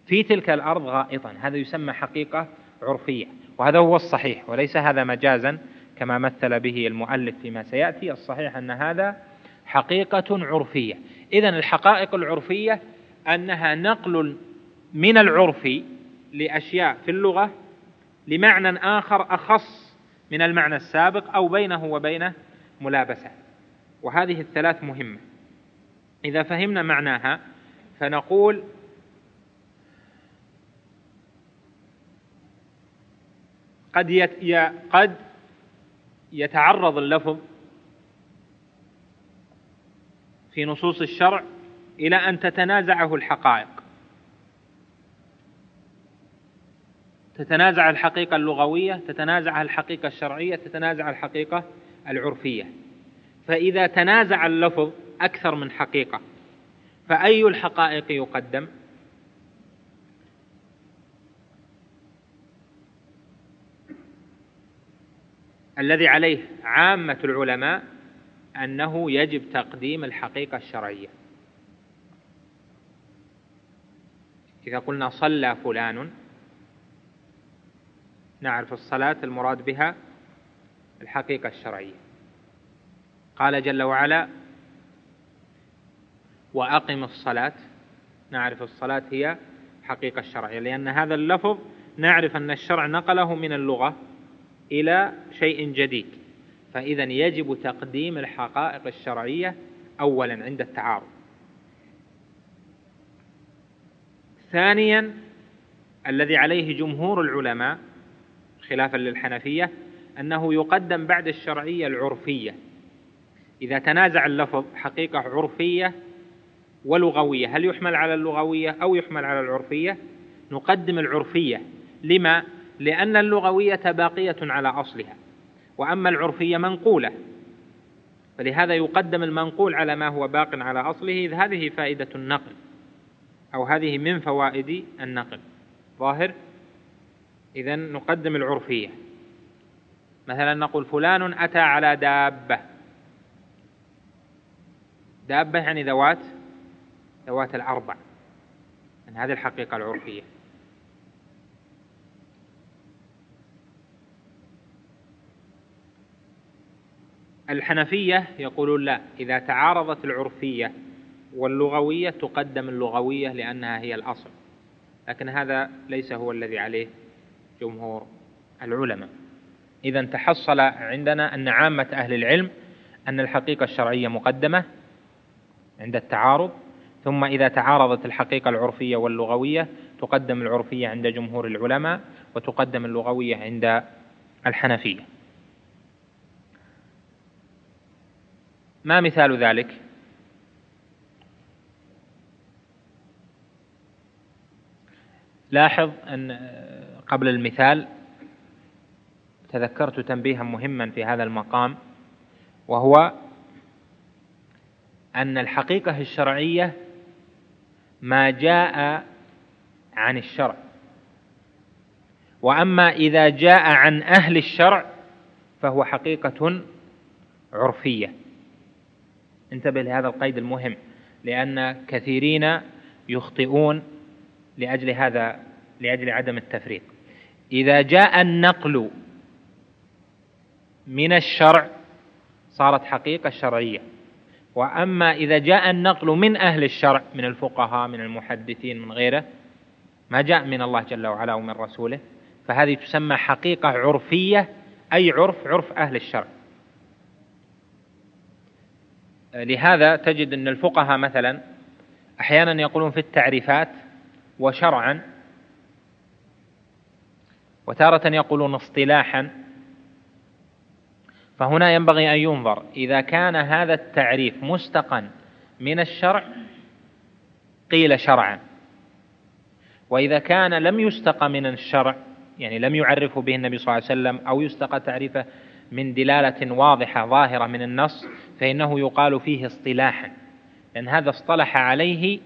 في تلك الأرض غائطا. هذا يسمى حقيقة عرفية وهذا هو الصحيح وليس هذا مجازا كما مثل به المؤلف فيما سيأتي. الصحيح أن هذا حقيقة عرفية. إذا الحقائق العرفية أنها نقل من العرف لأشياء في اللغة لمعنى آخر أخص من المعنى السابق أو بينه وبينه ملابسة وهذه الثلاث مهمة إذا فهمنا معناها فنقول قد. قد يتعرض اللفظ في نصوص الشرع إلى أن تتنازعه الحقائق تتنازع الحقيقة اللغوية تتنازع الحقيقة الشرعية تتنازع الحقيقة العرفية. فإذا تنازع اللفظ أكثر من حقيقة فأي الحقائق يقدم؟ الذي عليه عامة العلماء أنه يجب تقديم الحقيقة الشرعية. إذا قلنا صلى فلان نعرف الصلاة المراد بها الحقيقة الشرعية. قال جل وعلا وأقم الصلاة. نعرف الصلاة هي حقيقة الشرعية لأن هذا اللفظ نعرف أن الشرع نقله من اللغة إلى شيء جديد. فإذا يجب تقديم الحقائق الشرعية أولا عند التعارض. ثانيا الذي عليه جمهور العلماء خلافا للحنفية أنه يقدم بعد الشرعية العرفية. إذا تنازع اللفظ حقيقة عرفية ولغوية هل يحمل على اللغوية أو يحمل على العرفية؟ نقدم العرفية. لما؟ لأن اللغوية باقية على أصلها وأما العرفية منقولة. فلهذا يقدم المنقول على ما هو باق على أصله إذ هذه فائدة النقل أو هذه من فوائد النقل. ظاهر؟ إذا نقدم العرفية. مثلا نقول فلان أتى على دابة. دابة يعني ذوات ذوات الأربع. يعني هذه الحقيقة العرفية. الحنفية يقولون لا إذا تعارضت العرفية واللغوية تقدم اللغوية لأنها هي الأصل. لكن هذا ليس هو الذي عليه جمهور العلماء. إذا تحصل عندنا أن عامة أهل العلم أن الحقيقة الشرعية مقدمة عند التعارض ثم إذا تعارضت الحقيقة العرفية واللغوية تقدم العرفية عند جمهور العلماء وتقدم اللغوية عند الحنفية. ما مثال ذلك؟ لاحظ أن قبل المثال تذكرت تنبيها مهما في هذا المقام وهو أن الحقيقة الشرعية ما جاء عن الشرع. وأما إذا جاء عن أهل الشرع فهو حقيقة عرفية. انتبه لهذا القيد المهم لأن كثيرين يخطئون لأجل هذا لأجل عدم التفريق. إذا جاء النقل من الشرع صارت حقيقة شرعية. وأما إذا جاء النقل من أهل الشرع من الفقهاء من المحدثين من غيره ما جاء من الله جل وعلا ومن رسوله فهذه تسمى حقيقة عرفية أي عرف عرف أهل الشرع. لهذا تجد أن الفقهاء مثلا أحيانا يقولون في التعريفات وشرعا وتارة يقولون اصطلاحا فهنا ينبغي أن ينظر. إذا كان هذا التعريف مستقا من الشرع قيل شرعا. وإذا كان لم يستق من الشرع يعني لم يعرفه به النبي صلى الله عليه وسلم أو يستقى تعريفه من دلالة واضحة ظاهرة من النص فإنه يقال فيه اصطلاحا. لأن هذا اصطلح عليه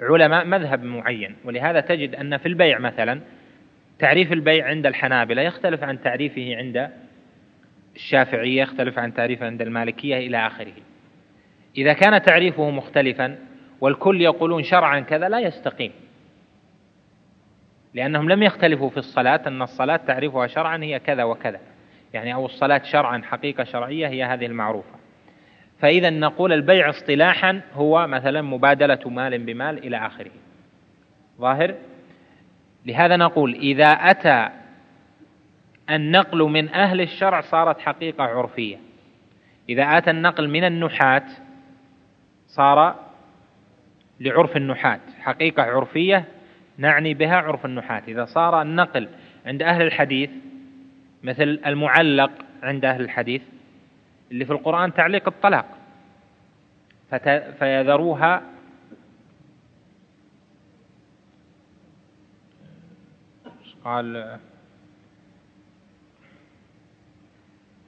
علماء مذهب معين. ولهذا تجد أن في البيع مثلا تعريف البيع عند الحنابلة يختلف عن تعريفه عند الشافعية يختلف عن تعريفه عند المالكية إلى آخره. إذا كان تعريفه مختلفا والكل يقولون شرعا كذا لا يستقيم. لأنهم لم يختلفوا في الصلاة أن الصلاة تعريفها شرعا هي كذا وكذا. يعني أو الصلاة شرعا حقيقة شرعية هي هذه المعروفة. فإذا نقول البيع اصطلاحا هو مثلا مبادلة مال بمال إلى آخره. ظاهر؟ لهذا نقول إذا أتى النقل من أهل الشرع صارت حقيقة عرفية. إذا أتى النقل من النحاة صار لعرف النحاة حقيقة عرفية نعني بها عرف النحاة إذا صار النقل عند أهل الحديث مثل المعلق عند أهل الحديث اللي في القرآن تعليق الطلاق فيذروها قال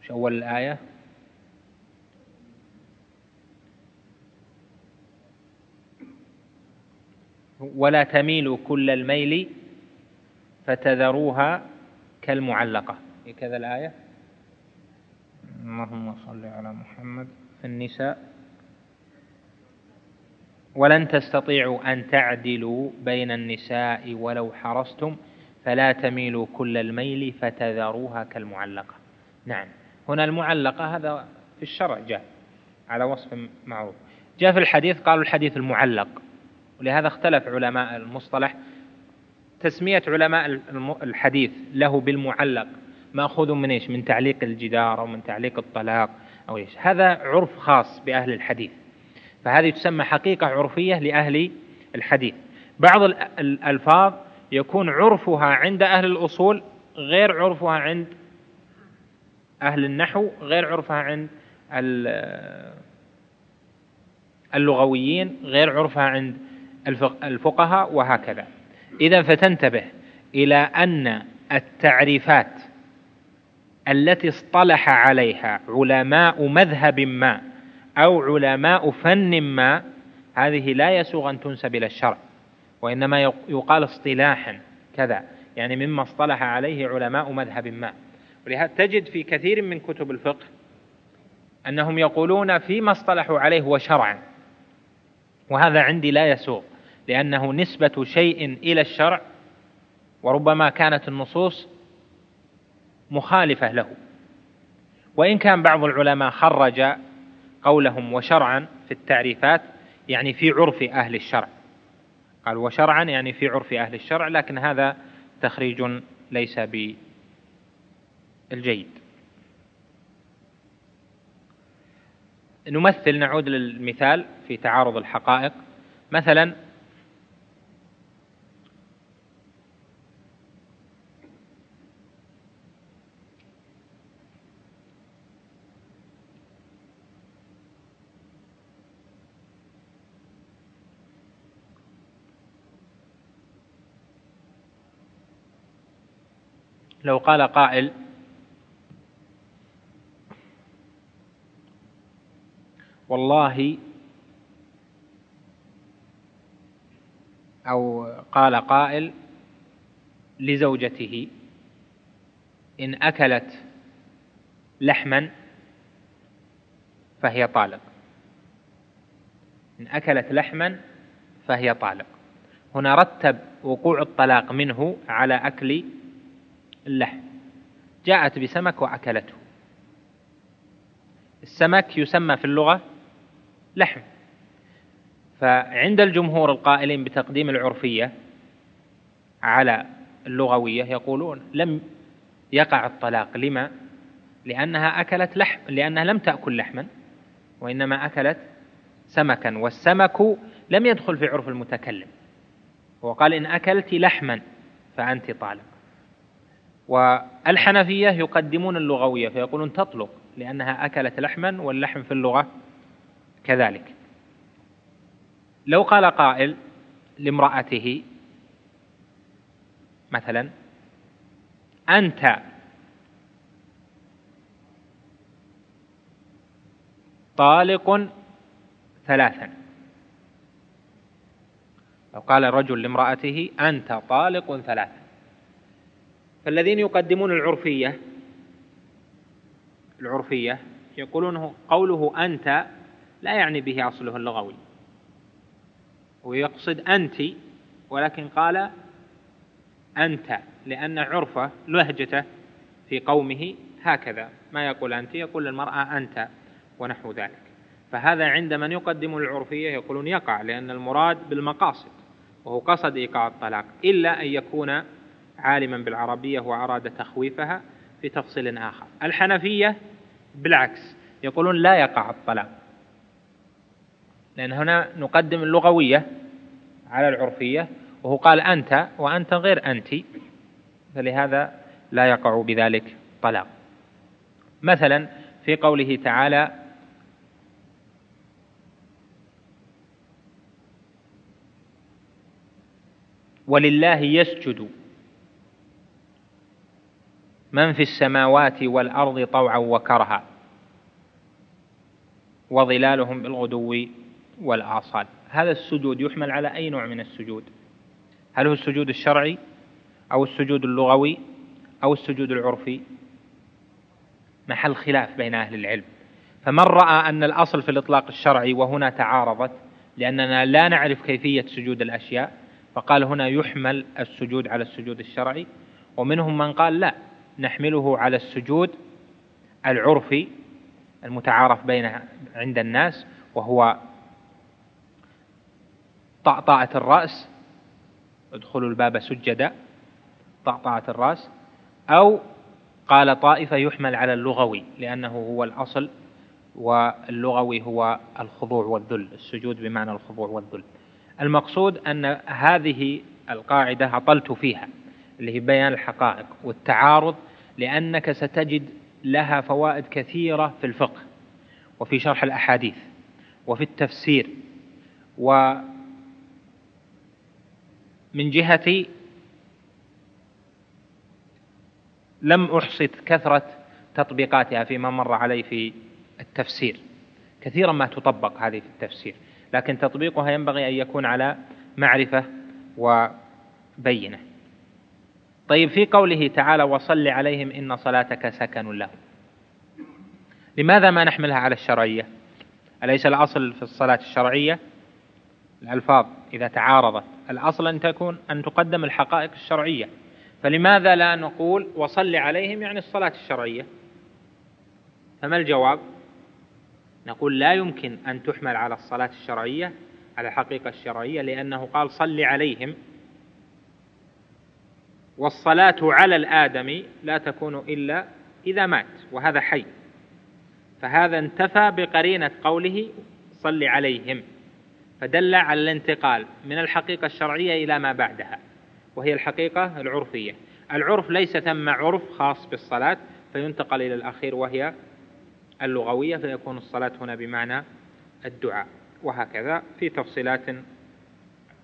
شو أول الآية؟ ولا تميلوا كل الميل فتذروها كالمعلقة. كذا الآية؟ اللهم صل على محمد. في النساء. ولن تستطيعوا أن تعدلوا بين النساء ولو حرصتم. فلا تميلوا كل الميل فتذروها كالمعلقة. نعم. هنا المعلقة هذا في الشرع جاء على وصف معروف. جاء في الحديث قالوا الحديث المعلق. ولهذا اختلف علماء المصطلح. تسمية علماء الحديث له بالمعلق مأخوذ من إيش؟ من تعليق الجدار أو من تعليق الطلاق أو إيش. هذا عرف خاص بأهل الحديث. فهذه تسمى حقيقة عرفية لأهل الحديث. بعض الألفاظ يكون عرفها عند أهل الأصول غير عرفها عند أهل النحو غير عرفها عند اللغويين غير عرفها عند الفقهاء وهكذا. إذا فتنتبه إلى أن التعريفات التي اصطلح عليها علماء مذهب ما أو علماء فن ما هذه لا يسوغ أن تنسب إلى الشرع. وإنما يقال اصطلاحا كذا. يعني مما اصطلح عليه علماء مذهب ما. ولهذا تجد في كثير من كتب الفقه أنهم يقولون فيما اصطلحوا عليه هو شرعا. وهذا عندي لا يسوغ لأنه نسبة شيء إلى الشرع وربما كانت النصوص مخالفة له. وإن كان بعض العلماء خرج قولهم وشرعا في التعريفات يعني في عرف أهل الشرع. قال وشرعا يعني في عرف أهل الشرع لكن هذا تخريج ليس بالجيد. نمثل نعود للمثال في تعارض الحقائق. مثلا لو قال قائل. والله أو قال قائل لزوجته إن أكلت لحما فهي طالق. إن أكلت لحما فهي طالق. هنا رتب وقوع الطلاق منه على أكل اللحم. جاءت بسمك وأكلته. السمك يسمى في اللغة لحم. فعند الجمهور القائلين بتقديم العرفية على اللغوية يقولون لم يقع الطلاق. لما؟ لأنها أكلت لحم لأنها لم تأكل لحما وإنما أكلت سمكا. والسمك لم يدخل في عرف المتكلم. وقال إن أكلت لحما فأنت طالق. والحنفية يقدمون اللغوية فيقولون تطلق لأنها أكلت لحما واللحم في اللغة كذلك. لو قال قائل لامرأته مثلا أنت طالق ثلاثا. لو قال رجل لامرأته أنت طالق ثلاثا. فالذين يقدمون العرفية العرفية يقولون قوله أنت لا يعني به أصله اللغوي. ويقصد أنت ولكن قال أنت لأن عرفه لهجته في قومه هكذا. ما يقول أنت يقول للمرأة أنت ونحو ذلك. فهذا عند من يقدم العرفية يقولون يقع لأن المراد بالمقاصد وهو قصد إيقاع الطلاق إلا أن يكون عالما بالعربية وأراد تخويفها في تفصيل آخر. الحنفية بالعكس يقولون لا يقع الطلاق. لأن هنا نقدم اللغوية على العرفية وهو قال أنت وأنت غير أنت فلهذا لا يقع بذلك طلاق. مثلا في قوله تعالى ولله يسجد من في السماوات والأرض طوعا وكرها وظلالهم بالغدو والآصال. هذا السجود يحمل على أي نوع من السجود؟ هل هو السجود الشرعي أو السجود اللغوي أو السجود العرفي؟ محل خلاف بين أهل العلم. فمن رأى أن الأصل في الإطلاق الشرعي وهنا تعارضت لأننا لا نعرف كيفية سجود الأشياء فقال هنا يحمل السجود على السجود الشرعي ومنهم من قال لا. نحمله على السجود العرفي المتعارف بين عند الناس وهو طأطأة الرأس. ادخلوا الباب سجدا طأطأة الرأس. أو قال طائفة يحمل على اللغوي لأنه هو الأصل واللغوي هو الخضوع والذل السجود بمعنى الخضوع والذل. المقصود أن هذه القاعدة عطلت فيها اللي هي بيان الحقائق والتعارض لأنك ستجد لها فوائد كثيرة في الفقه وفي شرح الأحاديث وفي التفسير. ومن جهة لم أحصد كثرة تطبيقاتها فيما مر علي في التفسير. كثيرا ما تطبق هذه في التفسير لكن تطبيقها ينبغي أن يكون على معرفة وبينة. طيب في قوله تعالى وصل عليهم إن صلاتك سكن لهم. لماذا ما نحملها على الشرعية؟ أليس الأصل في الصلاة الشرعية؟ الألفاظ إذا تعارضت. الأصل أن تكون أن تقدم الحقائق الشرعية. فلماذا لا نقول وصل عليهم يعني الصلاة الشرعية؟ فما الجواب؟ نقول لا يمكن أن تحمل على الصلاة الشرعية على الحقيقة الشرعية لأنه قال صل عليهم. والصلاة على الآدمي لا تكون إلا إذا مات وهذا حي. فهذا انتفى بقرينة قوله صل عليهم. فدل على الانتقال من الحقيقة الشرعية إلى ما بعدها وهي الحقيقة العرفية. العرف ليس ثم عرف خاص بالصلاة فينتقل إلى الأخير وهي اللغوية فيكون الصلاة هنا بمعنى الدعاء. وهكذا في تفصيلات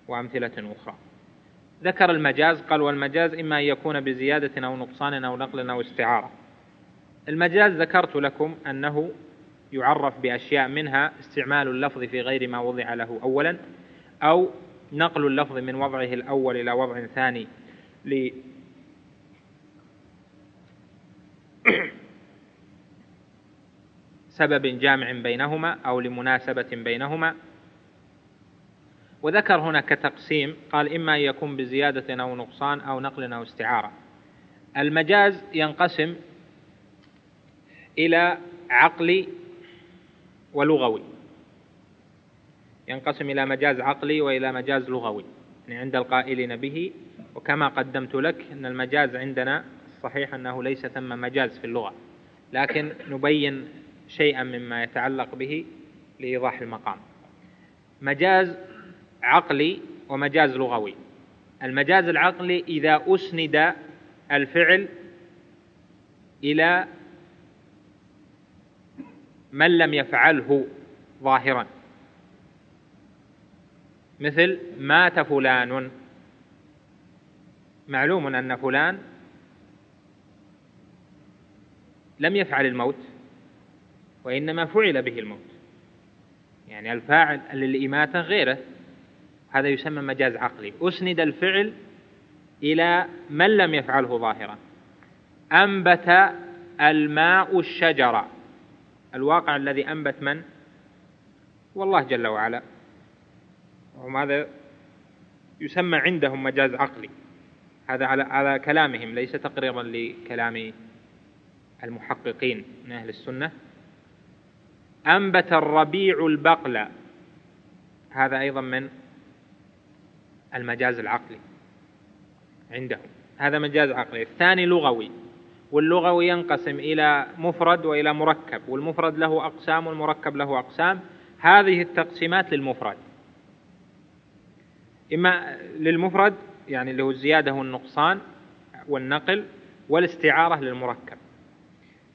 وأمثلة أخرى. ذكر المجاز قال والمجاز إما أن يكون بزيادة أو نقصان أو نقل أو استعارة. المجاز ذكرت لكم أنه يعرف بأشياء منها استعمال اللفظ في غير ما وضع له أولا أو نقل اللفظ من وضعه الأول إلى وضع ثاني ل سبب جامع بينهما أو لمناسبة بينهما. وذكر هنا كتقسيم قال إما أن يكون بزيادة أو نقصان أو نقل أو استعارة. المجاز ينقسم إلى عقلي ولغوي. ينقسم إلى مجاز عقلي وإلى مجاز لغوي. يعني عند القائلين به وكما قدمت لك أن المجاز عندنا الصحيح أنه ليس ثم مجاز في اللغة. لكن نبين شيئا مما يتعلق به لإيضاح المقام. مجاز عقلي ومجاز لغوي. المجاز العقلي إذا أسند الفعل إلى من لم يفعله ظاهرا. مثل مات فلان. معلوم أن فلان لم يفعل الموت وإنما فعل به الموت. يعني الفاعل للإماتة غيره. هذا يسمى مجاز عقلي. أسند الفعل إلى من لم يفعله ظاهرا. أنبت الماء الشجرة الواقع الذي أنبت من؟ والله جل وعلا. وهذا يسمى عندهم مجاز عقلي. هذا على على كلامهم ليس تقريرا لكلام المحققين من أهل السنة. أنبت الربيع البقل. هذا أيضا من؟ المجاز العقلي عندهم. هذا مجاز عقلي. الثاني لغوي. واللغوي ينقسم إلى مفرد وإلى مركب والمفرد له أقسام والمركب له أقسام. هذه التقسيمات للمفرد. إما للمفرد يعني اللي هو الزيادة والنقصان والنقل والاستعارة للمركب.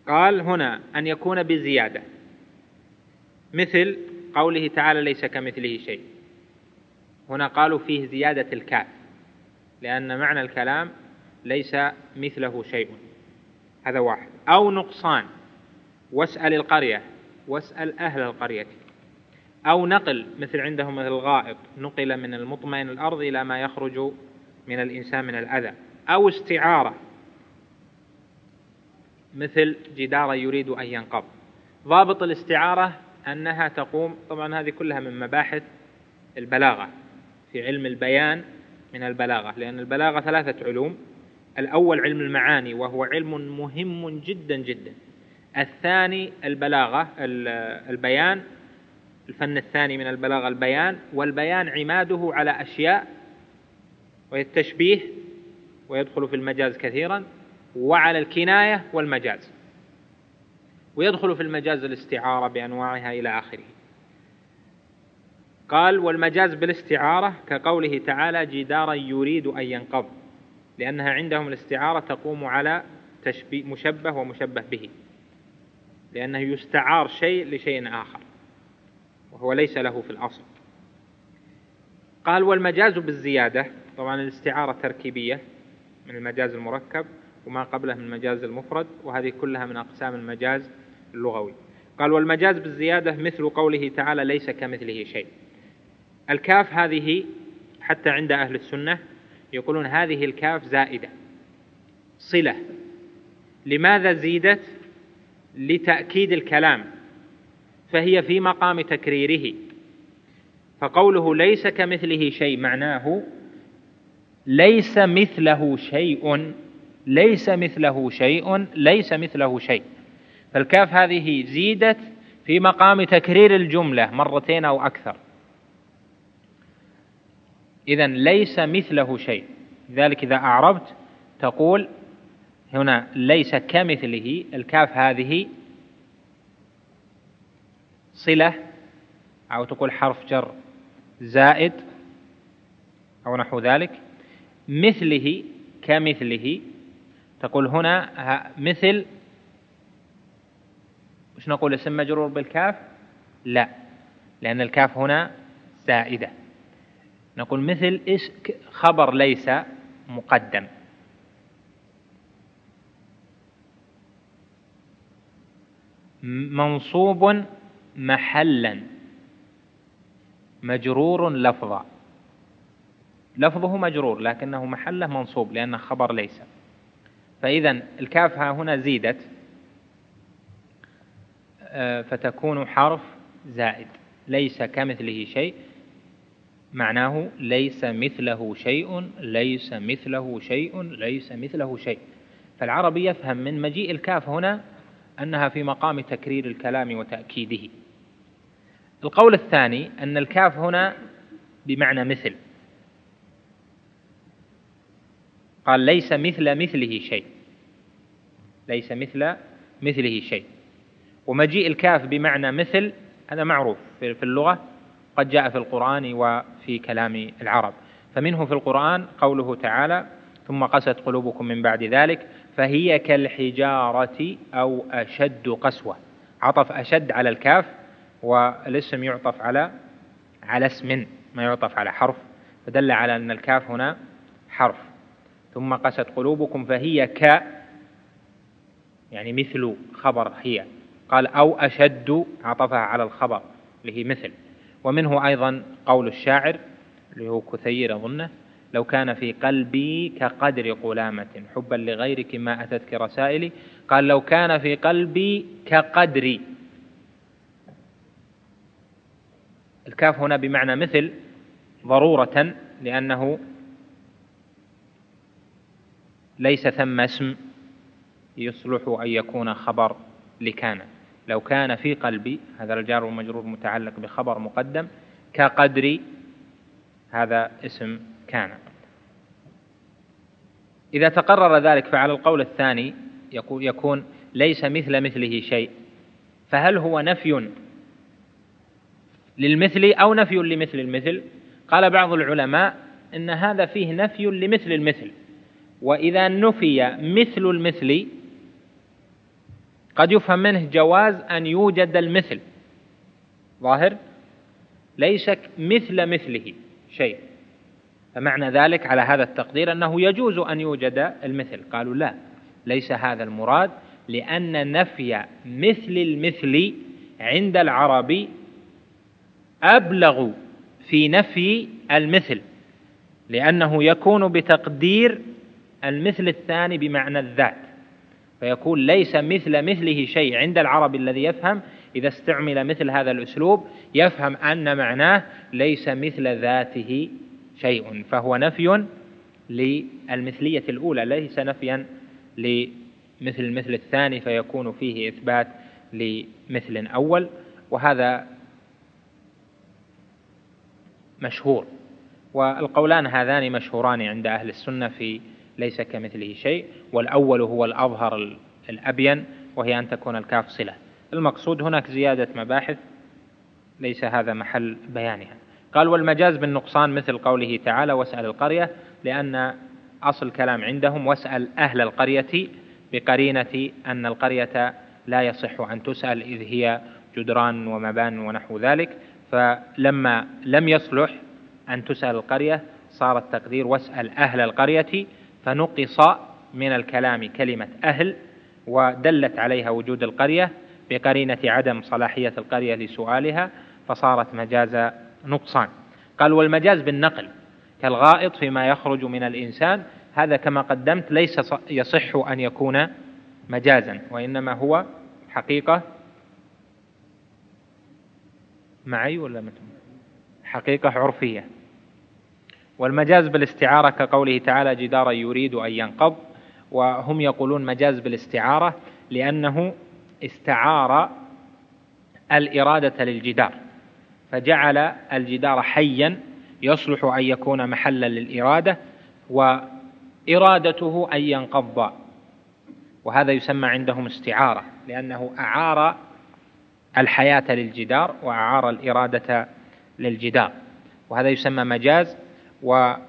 قال هنا أن يكون بزيادة مثل قوله تعالى ليس كمثله شيء. هنا قالوا فيه زيادة الكاف لأن معنى الكلام ليس مثله شيء. هذا واحد. أو نقصان واسأل القرية واسأل أهل القرية. أو نقل مثل عندهم مثل الغائط نقل من المطمئن الأرض إلى ما يخرج من الإنسان من الأذى. أو استعارة مثل جدار يريد أن ينقض. ضابط الاستعارة أنها تقوم طبعا هذه كلها من مباحث البلاغة. في علم البيان من البلاغة لأن البلاغة ثلاثة علوم. الأول علم المعاني وهو علم مهم جدا جدا. الثاني البلاغة البيان. الفن الثاني من البلاغة البيان والبيان عماده على أشياء وهي التشبيه ويدخل في المجاز كثيرا وعلى الكناية والمجاز. ويدخل في المجاز الاستعارة بأنواعها إلى آخره. قال والمجاز بالاستعارة كقوله تعالى جدارا يريد أن ينقض. لأنها عندهم الاستعارة تقوم على تشبيه مشبه ومشبه به. لأنه يستعار شيء لشيء آخر. وهو ليس له في الأصل. قال والمجاز بالزيادة. طبعا الاستعارة تركيبية من المجاز المركب وما قبله من المجاز المفرد وهذه كلها من أقسام المجاز اللغوي. قال والمجاز بالزيادة مثل قوله تعالى ليس كمثله شيء. الكاف هذه حتى عند أهل السنة يقولون هذه الكاف زائدة. صلة. لماذا زيدت؟ لتأكيد الكلام. فهي في مقام تكريره. فقوله ليس كمثله شيء معناه ليس مثله شيء ليس مثله شيء ليس مثله شيء. فالكاف هذه زيدت في مقام تكرير الجملة مرتين أو أكثر. إذا ليس مثله شيء. لذلك إذا أعربت تقول هنا ليس كمثله الكاف هذه صلة أو تقول حرف جر زائد أو نحو ذلك. مثله كمثله تقول هنا مثل وش نقول اسم مجرور بالكاف؟ لا لأن الكاف هنا زائدة. نقول مثل إيش خبر ليس مقدم. منصوب محلا. مجرور لفظا. لفظه مجرور لكنه محله منصوب لأنه خبر ليس. فإذا الكاف ها هنا زيدت آه، فتكون حرف زائد. ليس كمثله شيء. معناه ليس مثله شيء ليس مثله شيء ليس مثله شيء. فالعربي يفهم من مجيء الكاف هنا أنها في مقام تكرير الكلام وتأكيده. القول الثاني أن الكاف هنا بمعنى مثل. قال ليس مثل مثله شيء. ليس مثل مثله شيء. ومجيء الكاف بمعنى مثل هذا معروف في اللغة. قد جاء في القرآن وفي كلام العرب. فمنه في القرآن قوله تعالى ثم قست قلوبكم من بعد ذلك فهي كالحجارة أو أشد قسوة. عطف أشد على الكاف والاسم يعطف على على اسم ما يعطف على حرف. فدل على أن الكاف هنا حرف. ثم قست قلوبكم فهي ك يعني مثل خبر هي. قال أو أشد عطفها على الخبر له مثل. ومنه أيضا قول الشاعر اللي هو كثير أظنه لو كان في قلبي كقدر قلامة حبا لغيرك ما أتتك رسائلي قال لو كان في قلبي كقدري الكاف هنا بمعنى مثل ضرورة لأنه ليس ثم اسم يصلح أن يكون خبر لكان. لو كان في قلبي هذا الجار والمجرور متعلق بخبر مقدم كقدر هذا اسم كان. إذا تقرر ذلك فعلى القول الثاني يكون ليس مثل مثله شيء. فهل هو نفي للمثل أو نفي لمثل المثل؟ قال بعض العلماء إن هذا فيه نفي لمثل المثل. وإذا نفي مثل المثل قد يفهم منه جواز أن يوجد المثل. ظاهر؟ ليس مثل مثله شيء. فمعنى ذلك على هذا التقدير أنه يجوز أن يوجد المثل. قالوا لا ليس هذا المراد لأن نفي مثل المثل عند العرب أبلغ في نفي المثل لأنه يكون بتقدير المثل الثاني بمعنى الذات. فيكون ليس مثل مثله شيء. عند العرب الذي يفهم إذا استعمل مثل هذا الأسلوب يفهم أن معناه ليس مثل ذاته شيء فهو نفي للمثلية الأولى ليس نفيا لمثل المثل الثاني فيكون فيه إثبات لمثل أول وهذا مشهور. والقولان هذان مشهوران عند أهل السنة في ليس كمثله شيء والأول هو الأظهر الأبين وهي أن تكون الكاف صلة. المقصود هناك زيادة مباحث ليس هذا محل بيانها. قال والمجاز بالنقصان مثل قوله تعالى واسأل القرية لأن أصل الكلام عندهم واسأل أهل القرية بقرينة أن القرية لا يصح أن تسأل إذ هي جدران ومبان ونحو ذلك. فلما لم يصلح أن تسأل القرية صار التقدير واسأل أهل القرية فنقص من الكلام كلمة أهل ودلت عليها وجود القرية بقرينة عدم صلاحية القرية لسؤالها فصارت مجاز نقصان. قال والمجاز بالنقل كالغائط فيما يخرج من الإنسان هذا كما قدمت ليس يصح أن يكون مجازا وإنما هو حقيقة. معي ولا متم حقيقة عرفية والمجاز بالاستعارة كقوله تعالى جدارا يريد أن ينقض وهم يقولون مجاز بالاستعارة لأنه استعار الإرادة للجدار فجعل الجدار حيا يصلح أن يكون محلا للإرادة وإرادته أن ينقض. وهذا يسمى عندهم استعارة لأنه أعار الحياة للجدار وأعار الإرادة للجدار وهذا يسمى مجاز وطبعا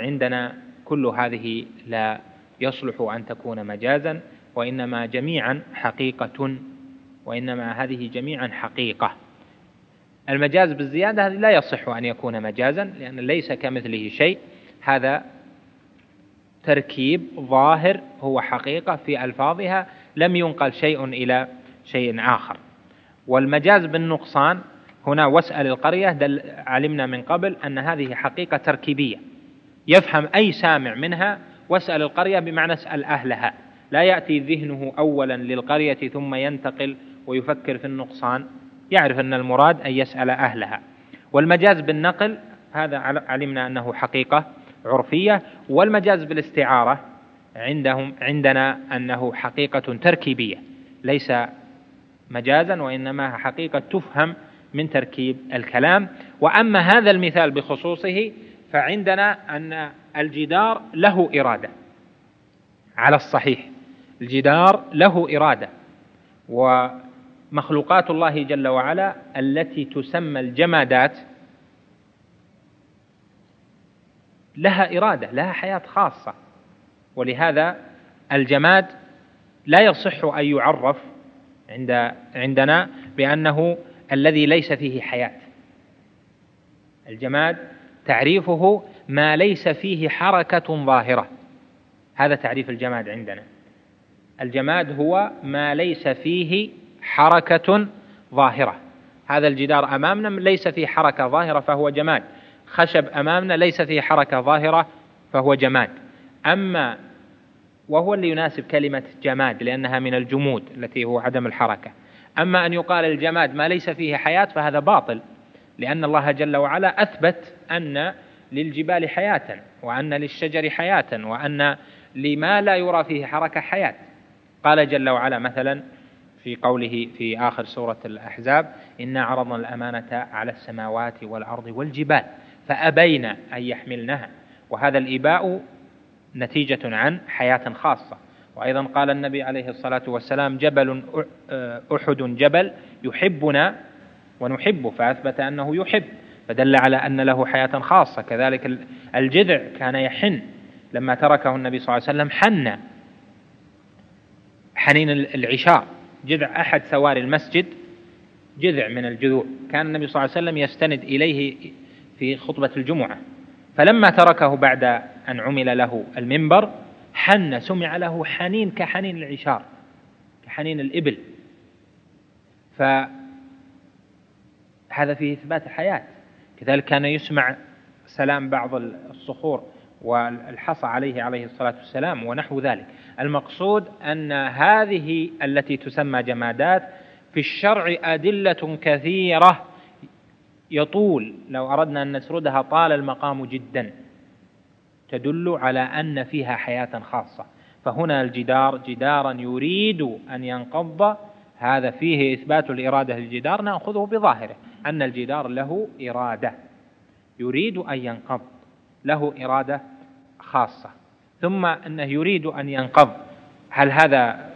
عندنا كل هذه لا يصلح أن تكون مجازا وإنما جميعا حقيقة وإنما هذه جميعا حقيقة. المجاز بالزيادة هذه لا يصح أن يكون مجازا لأن ليس كمثله شيء. هذا تركيب ظاهر هو حقيقة في ألفاظها لم ينقل شيء إلى شيء آخر. والمجاز بالنقصان هنا واسأل القرية دل علمنا من قبل أن هذه حقيقة تركيبية. يفهم أي سامع منها واسأل القرية بمعنى اسأل أهلها. لا يأتي ذهنه أولا للقرية ثم ينتقل ويفكر في النقصان. يعرف أن المراد أن يسأل أهلها. والمجاز بالنقل هذا علمنا أنه حقيقة عرفية. والمجاز بالاستعارة عندهم عندنا أنه حقيقة تركيبية. ليس مجازا وإنما حقيقة تفهم من تركيب الكلام. وأما هذا المثال بخصوصه فعندنا أن الجدار له إرادة على الصحيح. الجدار له إرادة. ومخلوقات الله جل وعلا التي تسمى الجمادات لها إرادة لها حياة خاصة. ولهذا الجماد لا يصح أن يعرف عند عندنا بأنه الذي ليس فيه حياة. الجماد تعريفه ما ليس فيه حركة ظاهرة. هذا تعريف الجماد عندنا. الجماد هو ما ليس فيه حركة ظاهرة. هذا الجدار أمامنا ليس فيه حركة ظاهرة فهو جماد. خشب أمامنا ليس فيه حركة ظاهرة فهو جماد. أما وهو اللي يناسب كلمة جماد لأنها من الجمود التي هو عدم الحركة. أما أن يقال الجماد ما ليس فيه حياة فهذا باطل لأن الله جل وعلا أثبت أن للجبال حياة وأن للشجر حياة وأن لما لا يرى فيه حركة حياة. قال جل وعلا مثلا في قوله في آخر سورة الأحزاب إنا عرضنا الأمانة على السماوات والأرض والجبال فأبين أن يحملنها. وهذا الإباء نتيجة عن حياة خاصة. وأيضا قال النبي عليه الصلاة والسلام جبل أحد جبل يحبنا ونحبه فأثبت أنه يحب فدل على أن له حياة خاصة. كذلك الجذع كان يحن لما تركه النبي صلى الله عليه وسلم حن حنين العشاء. جذع أحد ثوار المسجد جذع من الجذوع. كان النبي صلى الله عليه وسلم يستند إليه في خطبة الجمعة. فلما تركه بعد أن عمل له المنبر حن سمع له حنين كحنين العشار كحنين الإبل. فهذا فيه إثبات الحياة. كذلك كان يسمع سلام بعض الصخور والحصى عليه عليه الصلاة والسلام ونحو ذلك. المقصود أن هذه التي تسمى جمادات في الشرع أدلة كثيرة يطول. لو أردنا أن نسردها طال المقام جدا. تدل على أن فيها حياة خاصة. فهنا الجدار جدارا يريد أن ينقض هذا فيه إثبات الإرادة للجدار نأخذه بظاهره أن الجدار له إرادة. يريد أن ينقض له إرادة خاصة. ثم أنه يريد أن ينقض. هل هذا